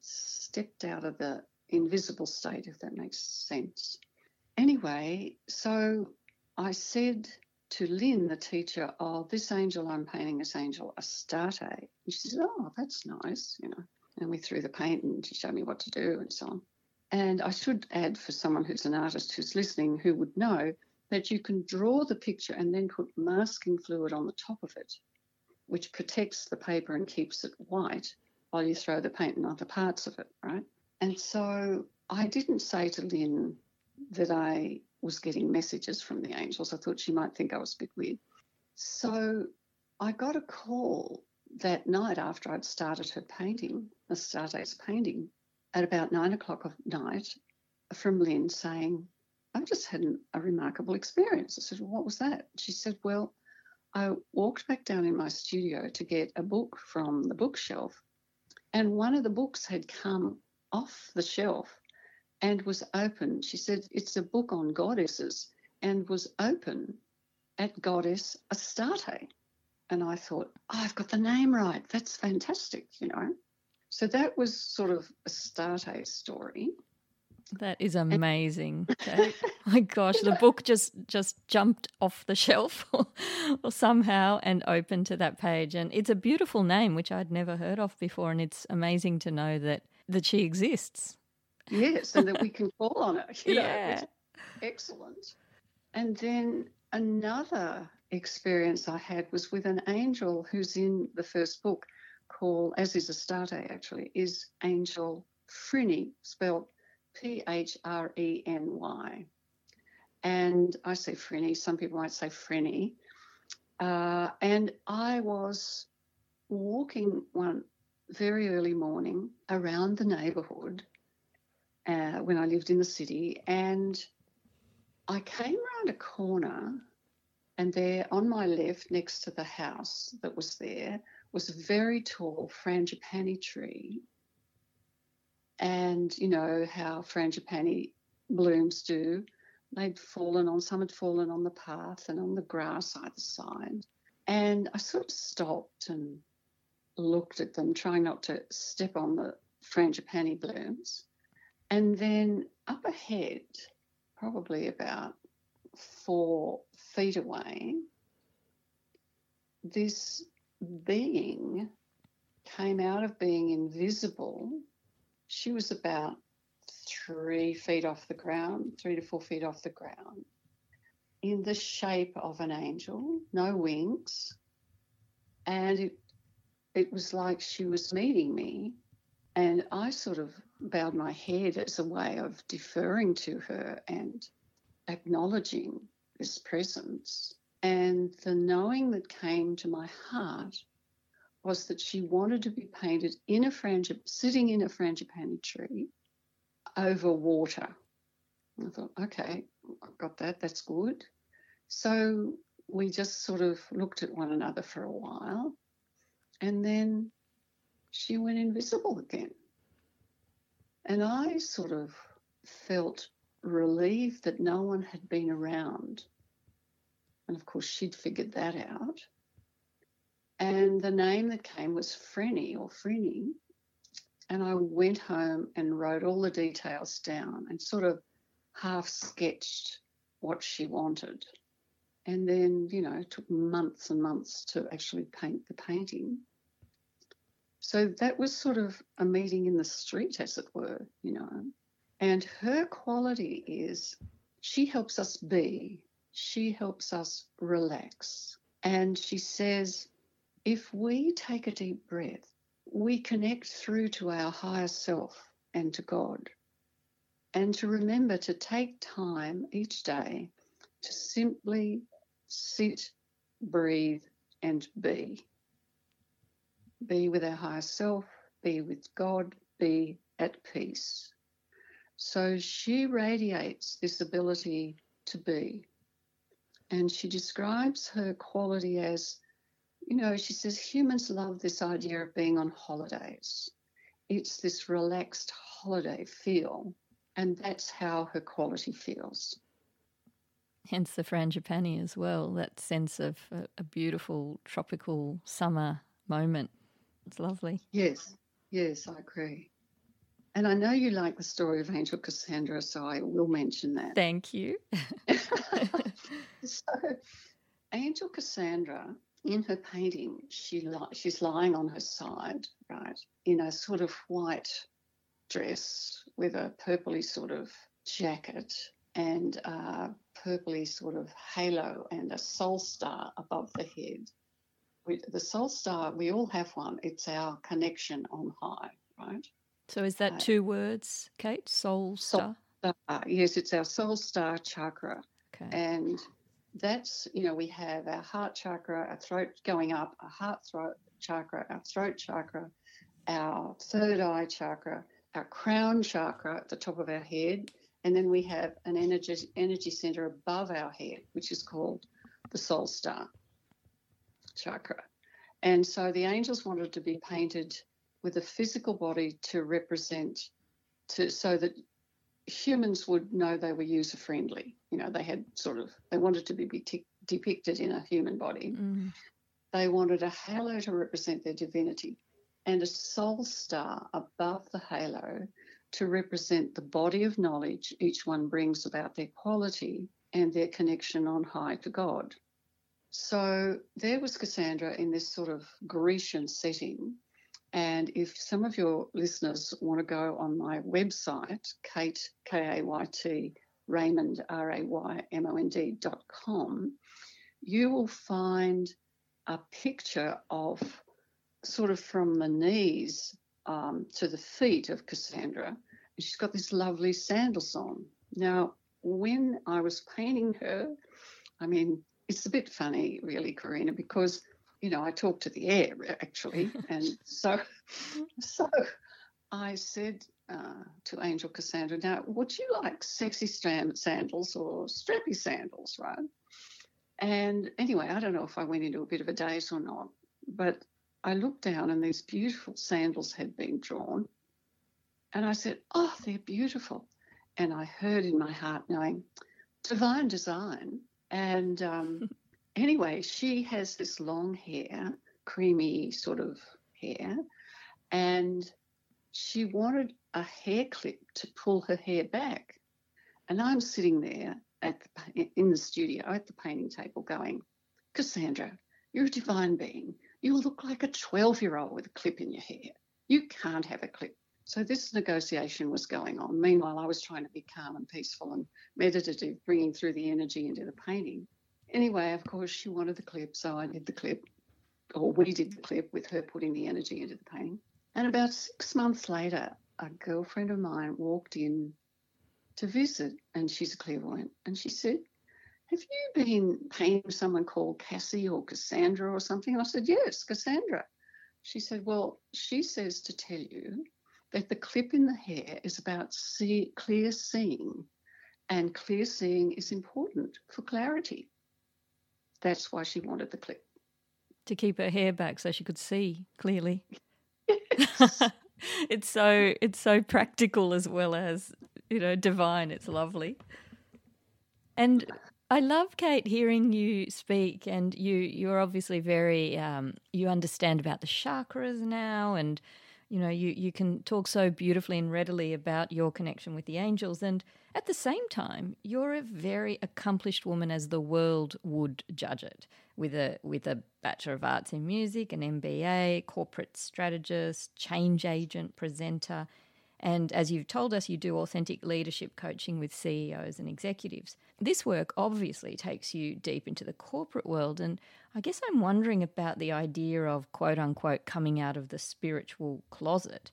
stepped out of the invisible state, if that makes sense. Anyway, so I said to Lynn, the teacher, oh, this angel I'm painting is Angel Astarte. And she said, oh, that's nice, you know. And we threw the paint and she showed me what to do and so on. And I should add for someone who's an artist who's listening who would know that you can draw the picture and then put masking fluid on the top of it which protects the paper and keeps it white while you throw the paint in other parts of it, right? And so I didn't say to Lynn that I was getting messages from the angels. I thought she might think I was a bit weird. So I got a call that night after I'd started her painting, Astarte's painting, at about nine o'clock of night from Lynn saying, I've just had a remarkable experience. I said, well, What was that? She said, Well, I walked back down in my studio to get a book from the bookshelf, and one of the books had come off the shelf and was open. She said it's a book on goddesses and was open at Goddess Astarte. And I thought, oh, I've got the name right. That's fantastic, you know. So that was sort of Astarte's story. That is amazing. Oh my gosh, the book just just jumped off the shelf or somehow and opened to that page and it's a beautiful name which I'd never heard of before and it's amazing to know that that she exists. Yes, and that we can call on it. You yeah. Know, excellent. And then another experience I had was with an angel who's in the first book called, as is a Astarte actually, is Angel Phreny, spelled P H R E N Y. And I say Frenny, some people might say Frenny. Uh, and I was walking one very early morning around the neighbourhood uh, when I lived in the city, and I came around a corner, and there on my left, next to the house that was there, was a very tall frangipani tree and you know how frangipani blooms do. They'd fallen on, some had fallen on the path and on the grass either side. And I sort of stopped and looked at them, trying not to step on the frangipani blooms. And then up ahead, probably about four feet away, this being came out of being invisible. She was about three feet off the ground, three to four feet off the ground, in the shape of an angel, no wings. And it, it was like she was meeting me. And I sort of bowed my head as a way of deferring to her and acknowledging this presence. And the knowing that came to my heart was that she wanted to be painted in a frangip, sitting in a frangipani tree over water. I thought, okay, I've got that, that's good. So we just sort of looked at one another for a while and then she went invisible again. And I sort of felt relieved that no one had been around. And of course, she'd figured that out. And the name that came was Frenny or Frenny. And I went home and wrote all the details down and sort of half sketched what she wanted. And then, you know, it took months and months to actually paint the painting. So that was sort of a meeting in the street, as it were, you know. And her quality is she helps us be, she helps us relax. And she says, if we take a deep breath, we connect through to our higher self and to God. And to remember to take time each day to simply sit, breathe, and be. Be with our higher self, be with God, be at peace. So she radiates this ability to be. And she describes her quality as, you know, she says humans love this idea of being on holidays. It's this relaxed holiday feel. And that's how her quality feels. Hence the frangipani as well, that sense of a, a beautiful tropical summer moment. It's lovely. Yes, yes, I agree. And I know you like the story of Angel Cassandra, so I will mention that. Thank you. so, Angel Cassandra, in her painting, she li- she's lying on her side, right, in a sort of white dress with a purpley sort of jacket and a purpley sort of halo and a soul star above the head. We, the soul star, we all have one. It's our connection on high, right? So is that uh, two words, Kayt? Soul star? Soul star. Yes, it's our soul star chakra. Okay. And that's, you know, we have our heart chakra, our throat going up, our heart throat chakra, our throat chakra, our third eye chakra, our crown chakra at the top of our head, and then we have an energy energy center above our head, which is called the soul star chakra. And so the angels wanted to be painted with a physical body to represent to so that humans would know they were user friendly you know they had sort of they wanted to be depicted in a human body. Mm. they wanted a halo to represent their divinity and a soul star above the halo to represent the body of knowledge each one brings about their quality and their connection on high to god. So there was cassandra in this sort of grecian setting and if some of your listeners want to go on my website, Kayt, K A Y T, Raymond, R A Y M O N D dot com, you will find a picture of sort of from the knees um, to the feet of Cassandra. And she's got this lovely sandals on. Now, when I was painting her, I mean, it's a bit funny, really, Karina, because you know, I talk to the air actually, and so so I said uh, to Angel Cassandra, now would you like sexy sandals or strappy sandals, right? And anyway, I don't know if I went into a bit of a daze or not, but I looked down and these beautiful sandals had been drawn, and I said, "Oh, they're beautiful," and I heard in my heart knowing, divine design, and. Um, anyway, she has this long hair, creamy, sort of hair, and she wanted a hair clip to pull her hair back. And I'm sitting there at the, in the studio at the painting table going, Cassandra, you're a divine being. You look like a 12 year old with a clip in your hair. You can't have a clip. So this negotiation was going on. Meanwhile, I was trying to be calm and peaceful and meditative, bringing through the energy into the painting. Anyway, of course, she wanted the clip, so I did the clip, or we did the clip with her putting the energy into the painting. And about six months later, a girlfriend of mine walked in to visit, and she's a clairvoyant, and she said, have you been painting someone called Cassie or Cassandra or something? I said, Yes, Cassandra. She said, Well, she says to tell you that the clip in the hair is about see, clear seeing, and clear seeing is important for clarity. That's why she wanted the clip. To keep her hair back so she could see clearly. Yes. it's so it's so practical as well as, you know, divine. It's lovely. And I love Kayt hearing you speak, and you you're obviously very um, you understand about the chakras now, and you know you you can talk so beautifully and readily about your connection with the angels, and at the same time you're a very accomplished woman, as the world would judge it, with a with a bachelor of arts in music, an MBA, corporate strategist, change agent, presenter. And as you've told us, you do authentic leadership coaching with CEOs and executives. This work obviously takes you deep into the corporate world. And I guess I'm wondering about the idea of quote unquote coming out of the spiritual closet.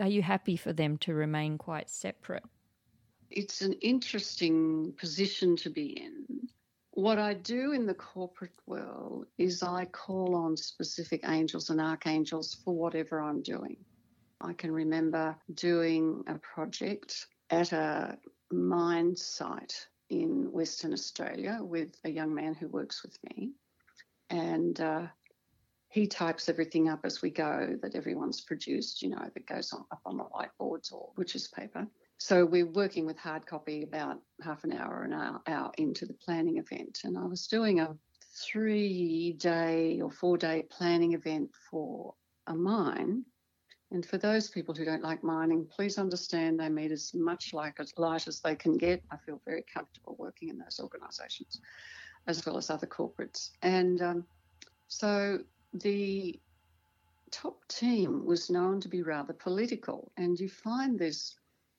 Are you happy for them to remain quite separate? It's an interesting position to be in. What I do in the corporate world is I call on specific angels and archangels for whatever I'm doing. I can remember doing a project at a mine site in Western Australia with a young man who works with me. And uh, he types everything up as we go that everyone's produced, you know, that goes on, up on the whiteboards or butcher's paper. So we're working with hard copy about half an hour, an hour, hour into the planning event. And I was doing a three day or four day planning event for a mine and for those people who don't like mining, please understand they meet as much like as light as they can get. I feel very comfortable working in those organisations, as well as other corporates. And um, so the top team was known to be rather political, and you find this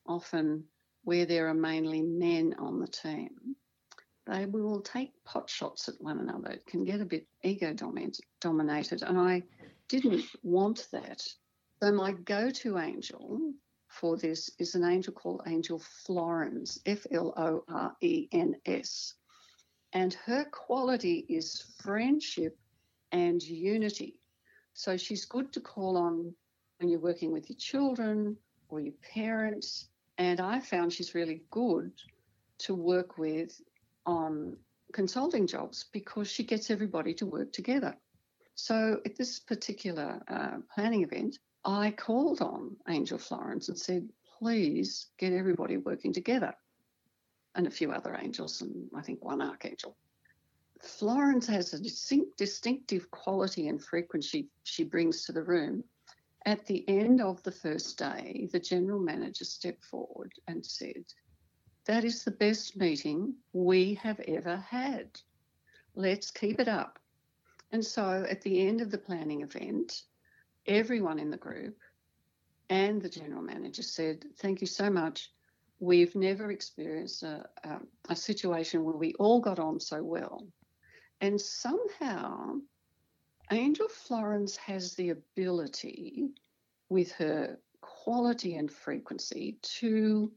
often where there are mainly men on the team. They will take pot shots at one another. It can get a bit ego dominated, and I didn't want that so my go-to angel for this is an angel called Angel Florens, F L O R E N S. And her quality is friendship and unity. So she's good to call on when you're working with your children or your parents. And I found she's really good to work with on consulting jobs because she gets everybody to work together. So at this particular uh, planning event, I called on Angel Florens and said, please get everybody working together, and a few other angels, and I think one archangel. Florens has a distinct, distinctive quality and frequency she brings to the room. At the end of the first day, the general manager stepped forward and said, That is the best meeting we have ever had. Let's keep it up. And so at the end of the planning event, everyone in the group and the general manager said, Thank you so much. We've never experienced a, a, a situation where we all got on so well. And somehow, Angel Florens has the ability, with her quality and frequency, to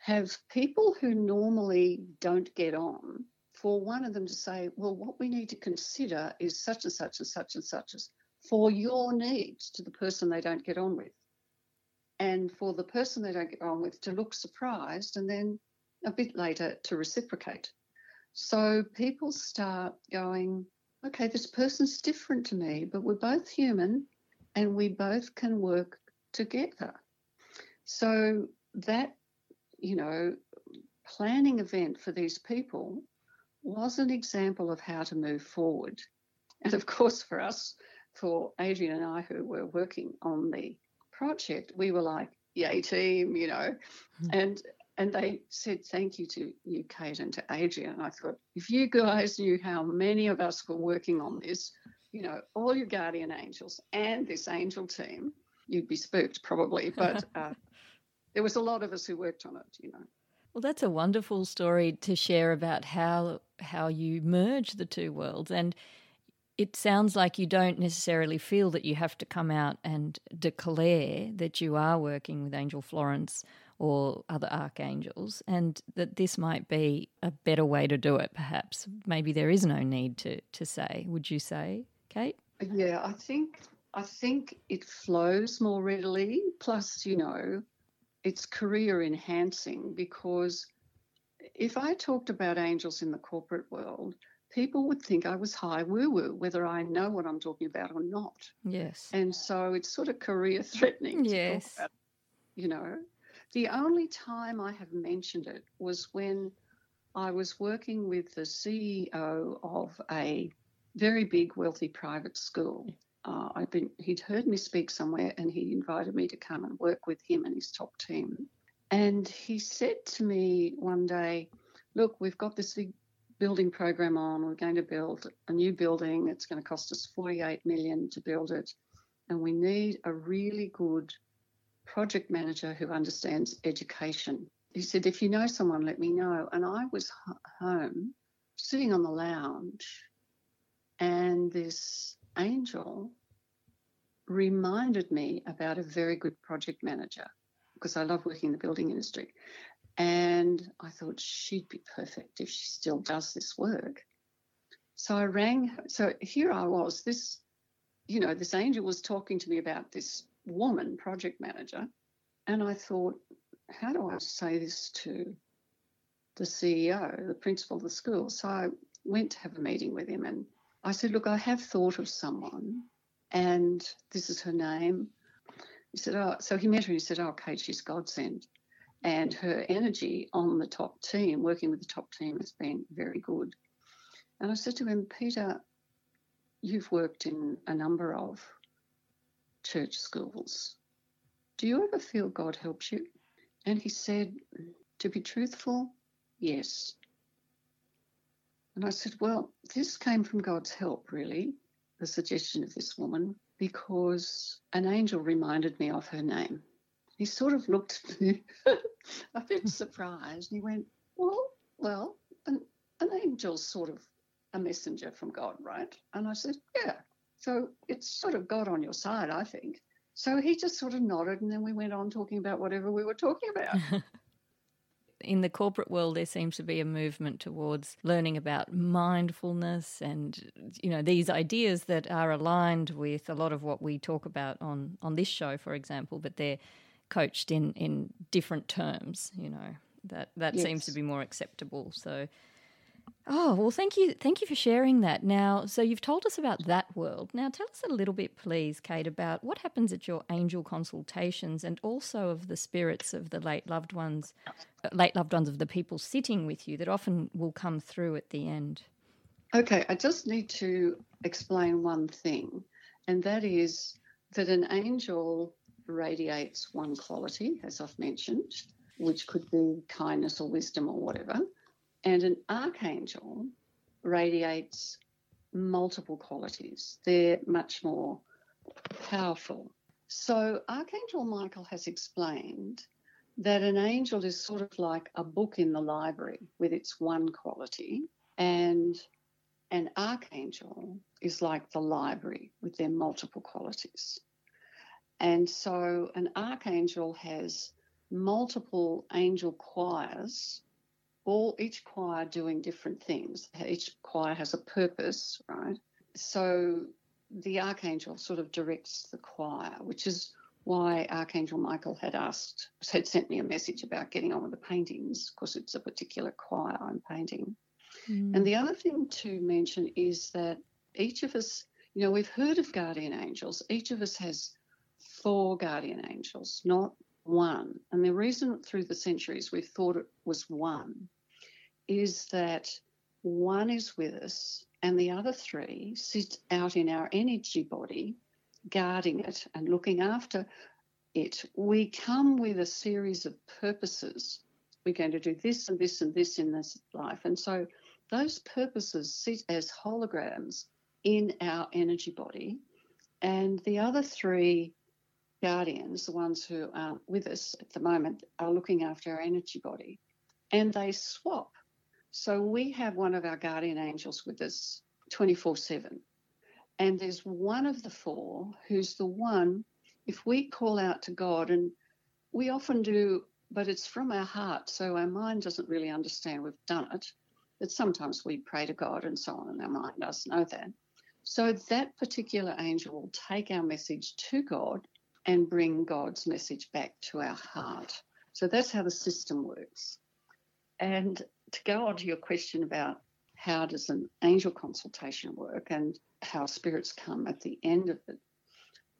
have people who normally don't get on, for one of them to say, Well, what we need to consider is such and such and such and such as for your needs to the person they don't get on with. And for the person they don't get on with to look surprised and then a bit later to reciprocate. So people start going, okay, this person's different to me, but we're both human and we both can work together. So that, you know, planning event for these people was an example of how to move forward. And of course, for us, for Adrian and I, who were working on the project, we were like, "Yay, team!" You know, mm-hmm. and and they said thank you to you, Kayt, and to Adrian. And I thought, if you guys knew how many of us were working on this, you know, all your guardian angels and this angel team, you'd be spooked probably. But uh, there was a lot of us who worked on it, you know. Well, that's a wonderful story to share about how how you merge the two worlds, and it sounds like you don't necessarily feel that you have to come out and declare that you are working with Angel Florens or other archangels, and that this might be a better way to do it. Perhaps maybe there is no need to to say. Would you say, Kayt? Yeah, I think I think it flows more readily. Plus, you know, it's career enhancing because if I talked about angels in the corporate world, people would think I was high woo woo, whether I know what I'm talking about or not. Yes. And so it's sort of career threatening. Yes. About, you know, the only time I have mentioned it was when I was working with the CEO of a very big, wealthy private school uh, I'd been he'd heard me speak somewhere and he invited me to come and work with him and his top team. And he said to me one day, "Look, we've got this big building program on. We're going to build a new building. It's going to cost us 48 million to build it, and we need a really good project manager who understands education." He said, "If you know someone, let me know." And I was home, sitting on the lounge, and this Angel reminded me about a very good project manager because I love working in the building industry. And I thought she'd be perfect if she still does this work. So I rang. So here I was, this, you know, this angel was talking to me about this woman project manager. And I thought, how do I say this to the CEO, the principal of the school? So I went to have a meeting with him and I said, Look, I have thought of someone, and this is her name. He said, Oh, so he met her and he said, Oh, Kayt, she's God sent. And her energy on the top team, working with the top team, has been very good. And I said to him, Peter, you've worked in a number of church schools. Do you ever feel God helps you? And he said, To be truthful, yes. And I said, Well, this came from God's help, really, the suggestion of this woman, because an angel reminded me of her name. He sort of looked at me a bit surprised and he went, Well, well, an, an angel's sort of a messenger from God, right? And I said, Yeah. So it's sort of God on your side, I think. So he just sort of nodded and then we went on talking about whatever we were talking about. in the corporate world, there seems to be a movement towards learning about mindfulness and, you know, these ideas that are aligned with a lot of what we talk about on, on this show, for example, but they're coached in, in different terms, you know, that, that yes. seems to be more acceptable. So, Oh, well, thank you. Thank you for sharing that. Now, so you've told us about that world. Now, tell us a little bit, please, Kayt, about what happens at your angel consultations and also of the spirits of the late loved ones, uh, late loved ones of the people sitting with you that often will come through at the end. Okay, I just need to explain one thing, and that is that an angel radiates one quality, as I've mentioned, which could be kindness or wisdom or whatever. And an archangel radiates multiple qualities. They're much more powerful. So, Archangel Michael has explained that an angel is sort of like a book in the library with its one quality, and an archangel is like the library with their multiple qualities. And so, an archangel has multiple angel choirs all each choir doing different things. Each choir has a purpose, right? So the archangel sort of directs the choir, which is why Archangel Michael had asked, had sent me a message about getting on with the paintings, because it's a particular choir I'm painting. Mm. And the other thing to mention is that each of us, you know, we've heard of guardian angels. Each of us has four guardian angels, not one. And the reason through the centuries we thought it was one is that one is with us and the other three sit out in our energy body, guarding it and looking after it. We come with a series of purposes. We're going to do this and this and this in this life. And so those purposes sit as holograms in our energy body. And the other three guardians, the ones who are with us at the moment, are looking after our energy body. And they swap so we have one of our guardian angels with us 24 7. And there's one of the four who's the one, if we call out to God, and we often do, but it's from our heart, so our mind doesn't really understand we've done it. But sometimes we pray to God and so on, and our mind does know that. So that particular angel will take our message to God and bring God's message back to our heart. So that's how the system works. And to go on to your question about how does an angel consultation work and how spirits come at the end of it.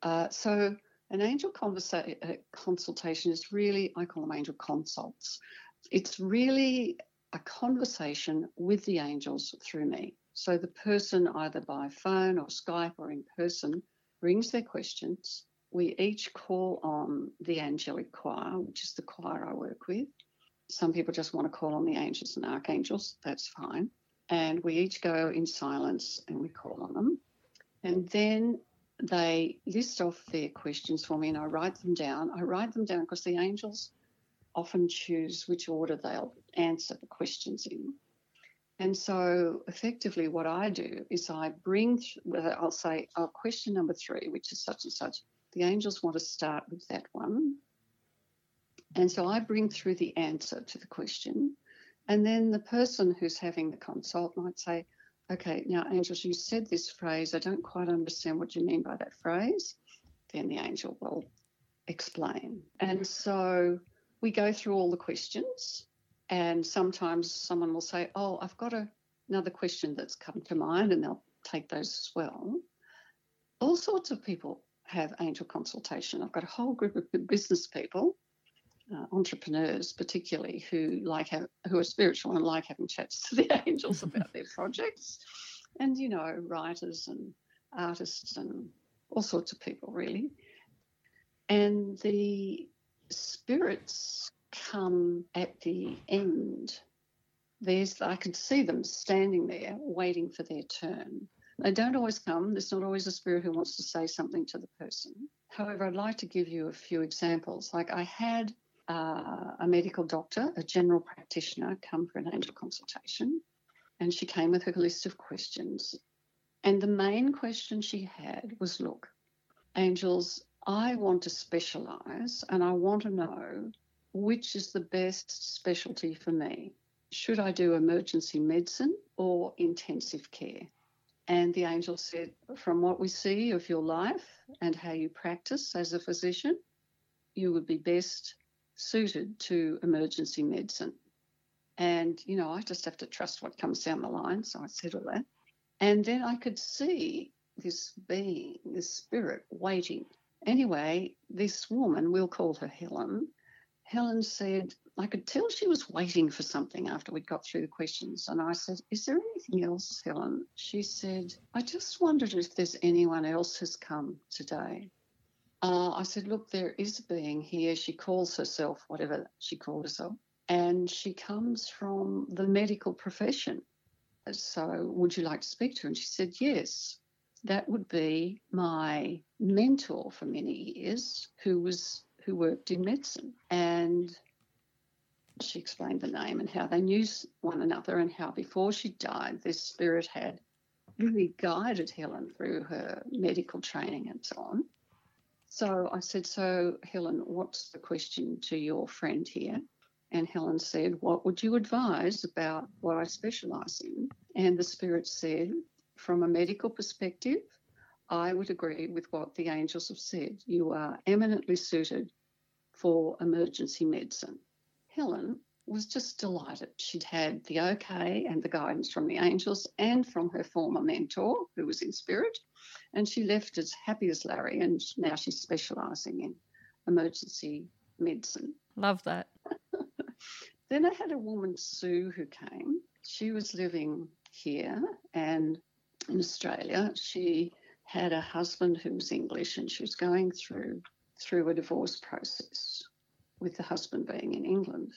Uh, so an angel conversa- uh, consultation is really, I call them angel consults. It's really a conversation with the angels through me. So the person, either by phone or Skype or in person, brings their questions. We each call on the angelic choir, which is the choir I work with, some people just want to call on the angels and archangels. That's fine. And we each go in silence and we call on them. And then they list off their questions for me and I write them down. I write them down because the angels often choose which order they'll answer the questions in. And so, effectively, what I do is I bring, I'll say, oh, question number three, which is such and such. The angels want to start with that one. And so I bring through the answer to the question. And then the person who's having the consult might say, okay, now, angels, you said this phrase. I don't quite understand what you mean by that phrase. Then the angel will explain. And so we go through all the questions. And sometimes someone will say, oh, I've got a, another question that's come to mind, and they'll take those as well. All sorts of people have angel consultation. I've got a whole group of business people uh, entrepreneurs, particularly who like have, who are spiritual and like having chats to the angels about their projects, and you know writers and artists and all sorts of people really. And the spirits come at the end. There's I can see them standing there waiting for their turn. They don't always come. There's not always a spirit who wants to say something to the person. However, I'd like to give you a few examples. Like I had uh, a medical doctor, a general practitioner, come for an angel consultation. And she came with her list of questions. And the main question she had was look, angels, I want to specialize and I want to know which is the best specialty for me. Should I do emergency medicine or intensive care? And the angel said, From what we see of your life and how you practice as a physician, you would be best suited to emergency medicine. And, you know, I just have to trust what comes down the line. So I said all that. And then I could see this being, this spirit waiting. Anyway, this woman, we'll call her Helen, Helen said, I could tell she was waiting for something after we'd got through the questions. And I said, Is there anything else, Helen? She said, I just wondered if there's anyone else has come today. Uh, I said, Look, there is a being here. She calls herself whatever she called herself, and she comes from the medical profession. So, would you like to speak to her? And she said, Yes. That would be my mentor for many years, who was who worked in medicine, and she explained the name and how they knew one another, and how before she died, this spirit had really guided Helen through her medical training and so on. So I said, So, Helen, what's the question to your friend here? And Helen said, What would you advise about what I specialise in? And the Spirit said, From a medical perspective, I would agree with what the angels have said. You are eminently suited for emergency medicine. Helen was just delighted. She'd had the okay and the guidance from the angels and from her former mentor, who was in spirit, and she left as happy as Larry, and now she's specialising in emergency medicine. Love that. then I had a woman, Sue, who came. She was living here, and in Australia. She had a husband who was English and she was going through through a divorce process with the husband being in England.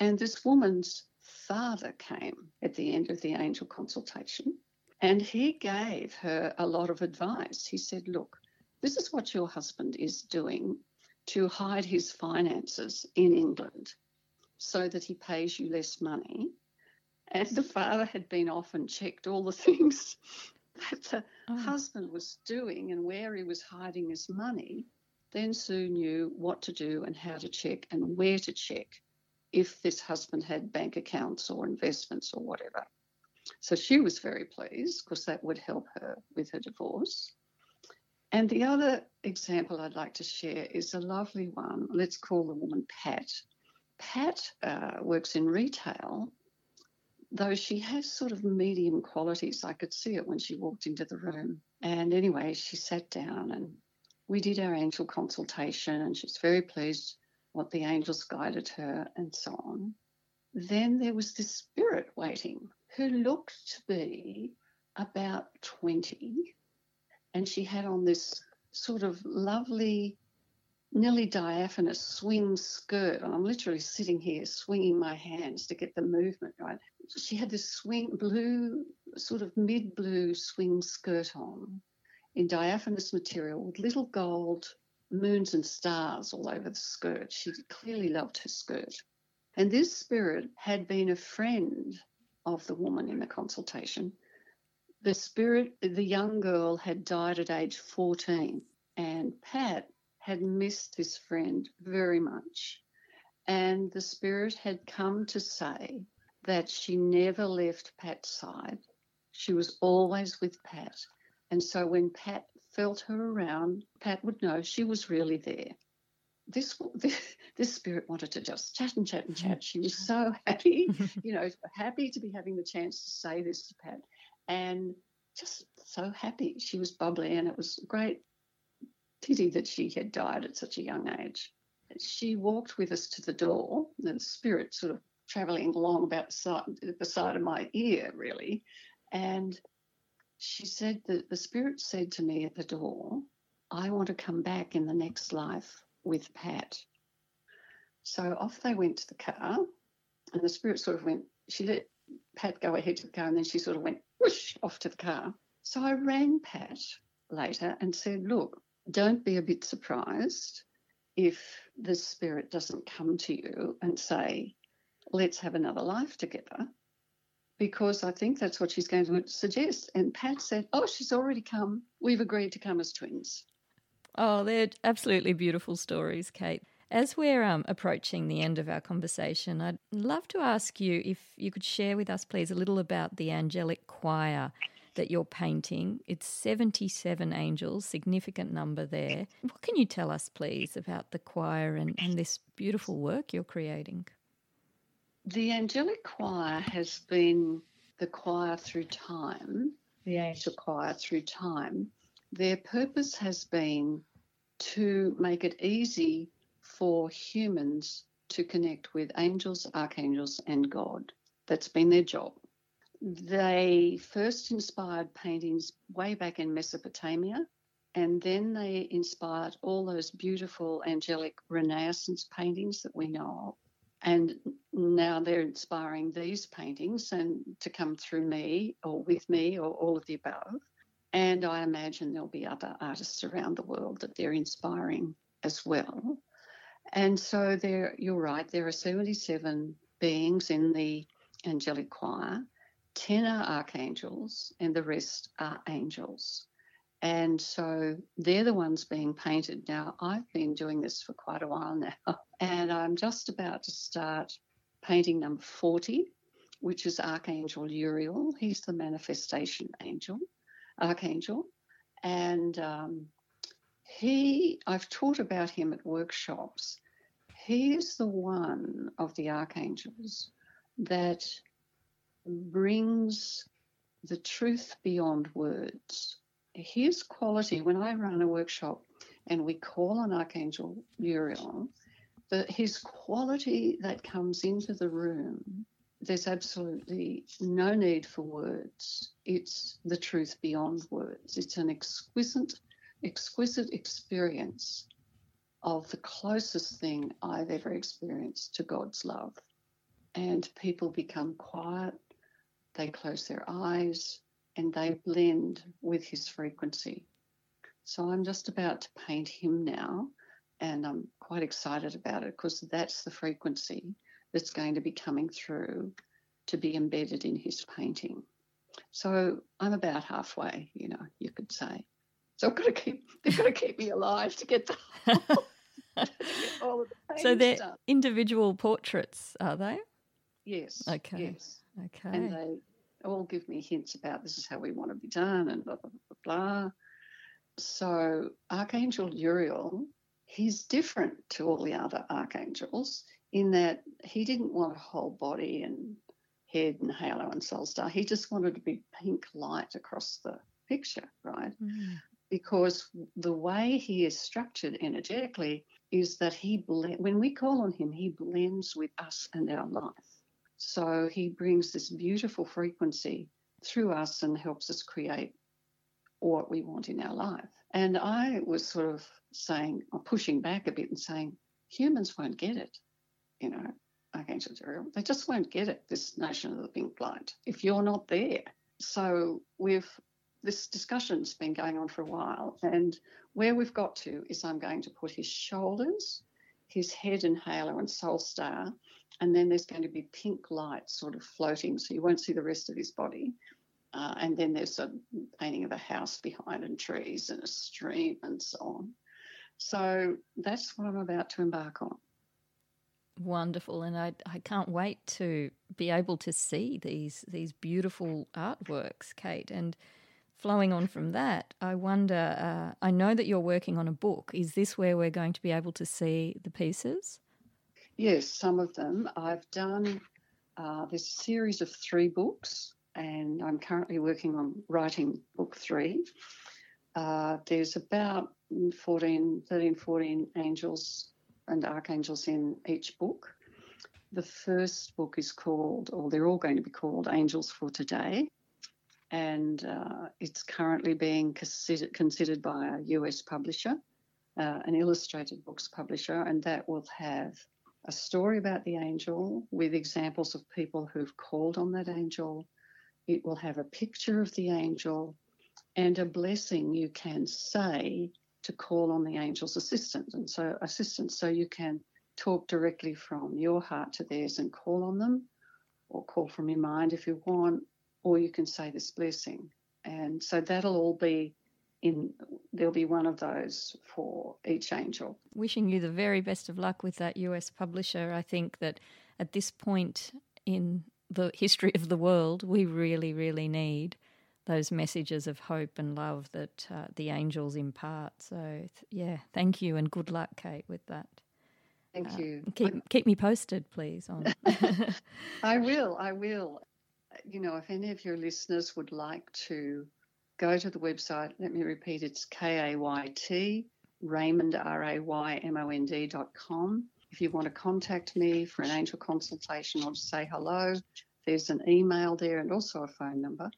And this woman's father came at the end of the angel consultation and he gave her a lot of advice. He said, Look, this is what your husband is doing to hide his finances in England so that he pays you less money. And the father had been off and checked all the things that the oh. husband was doing and where he was hiding his money. Then Sue knew what to do and how to check and where to check if this husband had bank accounts or investments or whatever. So she was very pleased because that would help her with her divorce. And the other example I'd like to share is a lovely one. Let's call the woman Pat. Pat uh, works in retail, though she has sort of medium qualities. I could see it when she walked into the room. And anyway, she sat down and we did our angel consultation, and she's very pleased what the angels guided her and so on. Then there was this spirit waiting who looked to be about 20 and she had on this sort of lovely, nearly diaphanous swing skirt. And I'm literally sitting here swinging my hands to get the movement right. She had this swing, blue, sort of mid blue swing skirt on in diaphanous material with little gold moons and stars all over the skirt. She clearly loved her skirt. And this spirit had been a friend of the woman in the consultation the spirit, the young girl had died at age 14, and Pat had missed this friend very much. And the spirit had come to say that she never left Pat's side. She was always with Pat. And so when Pat felt her around, Pat would know she was really there. This, this, this spirit wanted to just chat and chat and mm. chat. She was so happy, you know, happy to be having the chance to say this to Pat and just so happy. She was bubbly, and it was a great pity that she had died at such a young age. She walked with us to the door, the spirit sort of travelling along about the side, the side of my ear, really. And she said that the spirit said to me at the door, I want to come back in the next life with Pat. So off they went to the car, and the spirit sort of went, she let Pat go ahead to the car, and then she sort of went whoosh off to the car. So I rang Pat later and said, Look, don't be a bit surprised if the spirit doesn't come to you and say, Let's have another life together. Because I think that's what she's going to suggest. And Pat said, Oh, she's already come. We've agreed to come as twins. Oh, they're absolutely beautiful stories, Kayt. As we're um, approaching the end of our conversation, I'd love to ask you if you could share with us, please, a little about the angelic choir that you're painting. It's 77 angels, significant number there. What can you tell us, please, about the choir and, and this beautiful work you're creating? The angelic choir has been the choir through time, the angel choir through time. Their purpose has been to make it easy for humans to connect with angels, archangels, and God. That's been their job. They first inspired paintings way back in Mesopotamia, and then they inspired all those beautiful angelic Renaissance paintings that we know of. And now they're inspiring these paintings and to come through me or with me or all of the above. And I imagine there'll be other artists around the world that they're inspiring as well. And so there, you're right, there are 77 beings in the angelic choir. 10 are archangels, and the rest are angels. And so they're the ones being painted. Now, I've been doing this for quite a while now, and I'm just about to start painting number 40, which is Archangel Uriel. He's the manifestation angel, archangel. And um, he, I've taught about him at workshops. He is the one of the archangels that brings the truth beyond words. His quality, when I run a workshop and we call on Archangel Uriel, the, his quality that comes into the room there's absolutely no need for words. It's the truth beyond words. It's an exquisite, exquisite experience of the closest thing I've ever experienced to God's love. And people become quiet, they close their eyes, and they blend with his frequency. So I'm just about to paint him now, and I'm quite excited about it because that's the frequency that's going to be coming through to be embedded in his painting. So I'm about halfway, you know, you could say. So I've got to keep they've got to keep me alive to get, the, all of the So they're done. individual portraits, are they? Yes. Okay. Yes. Okay. And they all give me hints about this is how we want to be done and blah blah blah blah. So Archangel Uriel, he's different to all the other archangels in that he didn't want a whole body and head and halo and soul star. He just wanted to be pink light across the picture, right? Mm. Because the way he is structured energetically is that he blend, when we call on him, he blends with us and our life. So he brings this beautiful frequency through us and helps us create what we want in our life. And I was sort of saying, or pushing back a bit and saying, humans won't get it you know, Archangel Uriel. They just won't get it, this notion of the pink light, if you're not there. So we've this discussion's been going on for a while, and where we've got to is I'm going to put his shoulders, his head and halo and soul star, and then there's going to be pink light sort of floating, so you won't see the rest of his body. Uh, and then there's a painting of a house behind and trees and a stream and so on. So that's what I'm about to embark on. Wonderful, and I, I can't wait to be able to see these these beautiful artworks, Kayt. And flowing on from that, I wonder. Uh, I know that you're working on a book. Is this where we're going to be able to see the pieces? Yes, some of them. I've done uh, this series of three books, and I'm currently working on writing book three. Uh, there's about 14, 13, 14 angels and archangels in each book. The first book is called, or they're all going to be called Angels for Today, and uh, it's currently being considered, considered by a US publisher, uh, an illustrated books publisher, and that will have a story about the angel with examples of people who've called on that angel. It will have a picture of the angel and a blessing you can say to call on the angel's assistance. And so assistance so you can talk directly from your heart to theirs and call on them or call from your mind if you want or you can say this blessing. And so that'll all be in there'll be one of those for each angel. Wishing you the very best of luck with that US publisher. I think that at this point in the history of the world we really really need those messages of hope and love that uh, the angels impart. So, th- yeah, thank you and good luck, Kayt, with that. Thank uh, you. Keep, keep me posted, please. On I will. I will. You know, if any of your listeners would like to go to the website, let me repeat it's K A Y T, Raymond, R A Y M O N D dot com. If you want to contact me for an angel consultation or to say hello, there's an email there and also a phone number.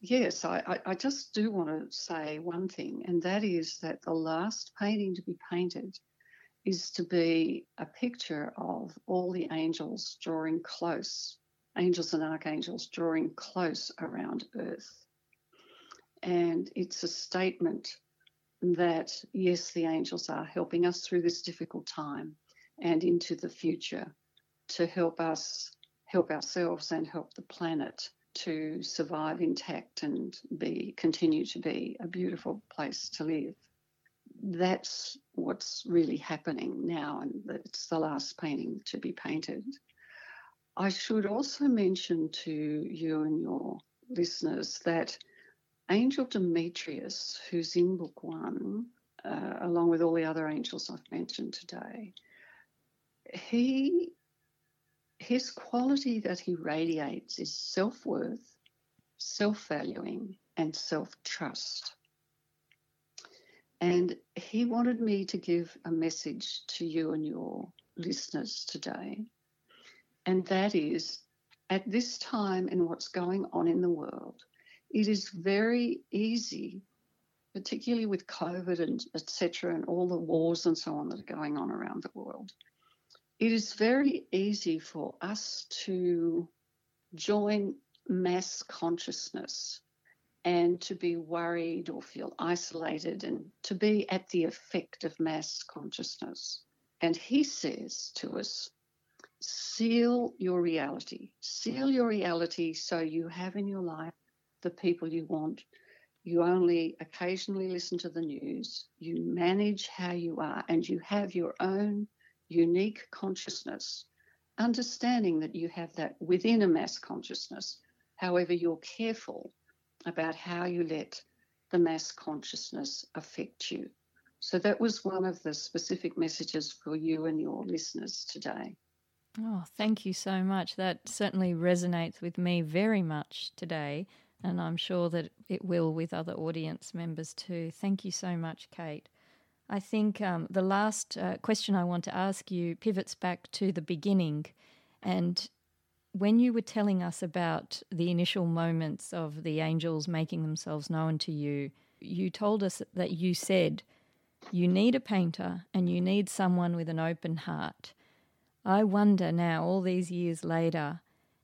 Yes, I, I just do want to say one thing, and that is that the last painting to be painted is to be a picture of all the angels drawing close, angels and archangels drawing close around Earth. And it's a statement that, yes, the angels are helping us through this difficult time and into the future to help us help ourselves and help the planet to survive intact and be continue to be a beautiful place to live. That's what's really happening now, and it's the last painting to be painted. I should also mention to you and your listeners that Angel Demetrius, who's in Book One, uh, along with all the other angels I've mentioned today, he his quality that he radiates is self worth, self valuing, and self trust. And he wanted me to give a message to you and your listeners today, and that is at this time and what's going on in the world, it is very easy, particularly with COVID and etc. and all the wars and so on that are going on around the world. It is very easy for us to join mass consciousness and to be worried or feel isolated and to be at the effect of mass consciousness. And he says to us, seal your reality. Seal your reality so you have in your life the people you want. You only occasionally listen to the news. You manage how you are and you have your own unique consciousness, understanding that you have that within a mass consciousness. However, you're careful about how you let the mass consciousness affect you. So that was one of the specific messages for you and your listeners today. Oh, thank you so much. That certainly resonates with me very much today, and I'm sure that it will with other audience members too. Thank you so much, Kayt. I think um, the last uh, question I want to ask you pivots back to the beginning. And when you were telling us about the initial moments of the angels making themselves known to you, you told us that you said you need a painter and you need someone with an open heart. I wonder now, all these years later,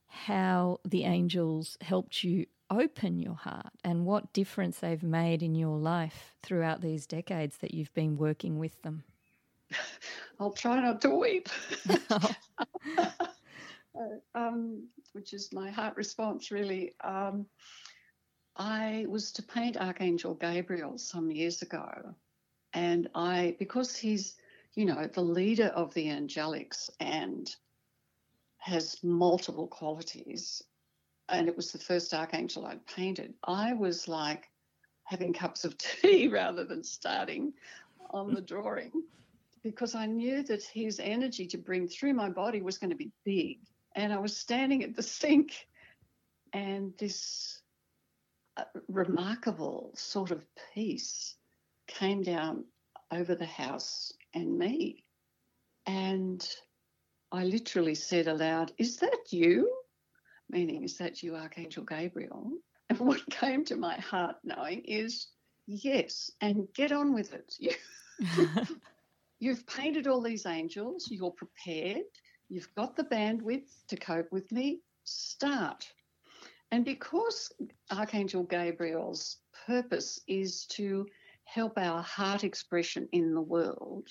how the angels helped you open your heart and what difference they've made in your life throughout these decades that you've been working with them. I'll try not to weep. Uh, um, which is my heart response, really. Um, I was to paint Archangel Gabriel some years ago, and I, because he's, you know, the leader of the angelics and has multiple qualities, and it was the first archangel I'd painted, I was like having cups of tea rather than starting on the drawing because I knew that his energy to bring through my body was going to be big. And I was standing at the sink, and this uh, remarkable sort of peace came down over the house and me. And I literally said aloud, Is that you? Meaning, is that you, Archangel Gabriel? And what came to my heart knowing is, yes, and get on with it. You've painted all these angels, you're prepared, you've got the bandwidth to cope with me, start. And because Archangel Gabriel's purpose is to help our heart expression in the world,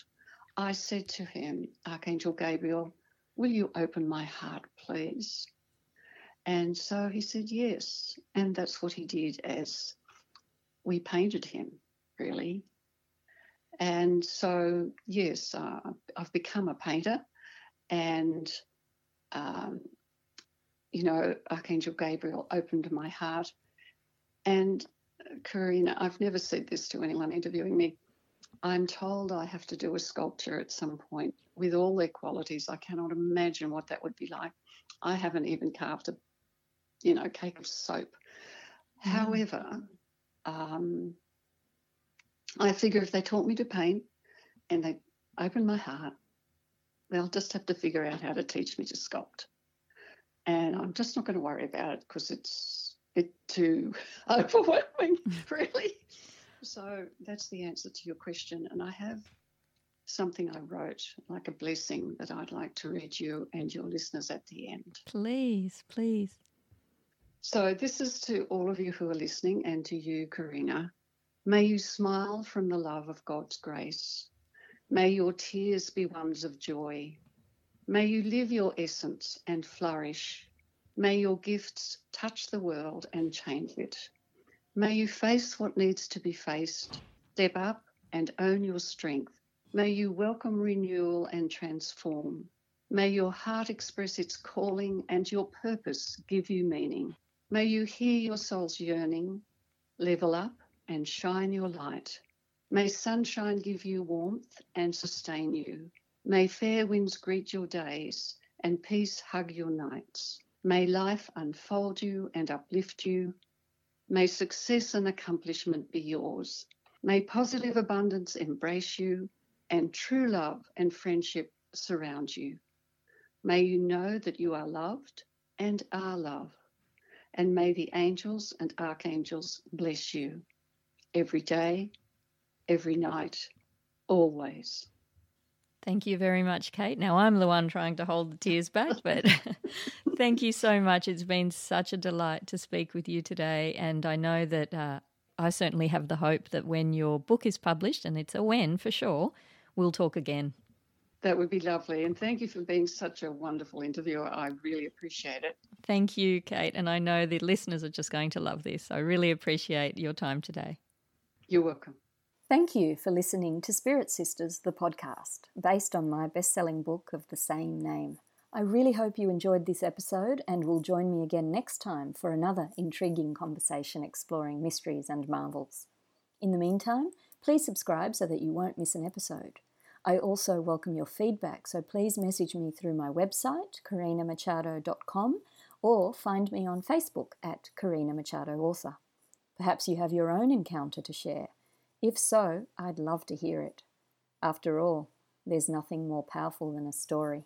I said to him, Archangel Gabriel, will you open my heart, please? And so he said yes. And that's what he did as we painted him, really. And so, yes, uh, I've become a painter. And, um, you know, Archangel Gabriel opened my heart. And, Karina, I've never said this to anyone interviewing me. I'm told I have to do a sculpture at some point with all their qualities. I cannot imagine what that would be like. I haven't even carved a you know, cake of soap. Mm. However, um, I figure if they taught me to paint and they opened my heart, they'll just have to figure out how to teach me to sculpt. And I'm just not going to worry about it because it's it too overwhelming, really. So that's the answer to your question. And I have something I wrote, like a blessing, that I'd like to read you and your listeners at the end. Please, please. So, this is to all of you who are listening and to you, Karina. May you smile from the love of God's grace. May your tears be ones of joy. May you live your essence and flourish. May your gifts touch the world and change it. May you face what needs to be faced, step up and own your strength. May you welcome renewal and transform. May your heart express its calling and your purpose give you meaning. May you hear your soul's yearning, level up and shine your light. May sunshine give you warmth and sustain you. May fair winds greet your days and peace hug your nights. May life unfold you and uplift you. May success and accomplishment be yours. May positive abundance embrace you and true love and friendship surround you. May you know that you are loved, and are love. And may the angels and archangels bless you every day, every night, always. Thank you very much, Kayt. Now I'm the one trying to hold the tears back, but thank you so much. It's been such a delight to speak with you today. And I know that uh, I certainly have the hope that when your book is published, and it's a when for sure, we'll talk again. That would be lovely. And thank you for being such a wonderful interviewer. I really appreciate it. Thank you, Kayt. And I know the listeners are just going to love this. I really appreciate your time today. You're welcome. Thank you for listening to Spirit Sisters, the podcast, based on my best selling book of the same name. I really hope you enjoyed this episode and will join me again next time for another intriguing conversation exploring mysteries and marvels. In the meantime, please subscribe so that you won't miss an episode. I also welcome your feedback, so please message me through my website, karinamachado.com, or find me on Facebook at Karina Machado Author. Perhaps you have your own encounter to share. If so, I'd love to hear it. After all, there's nothing more powerful than a story.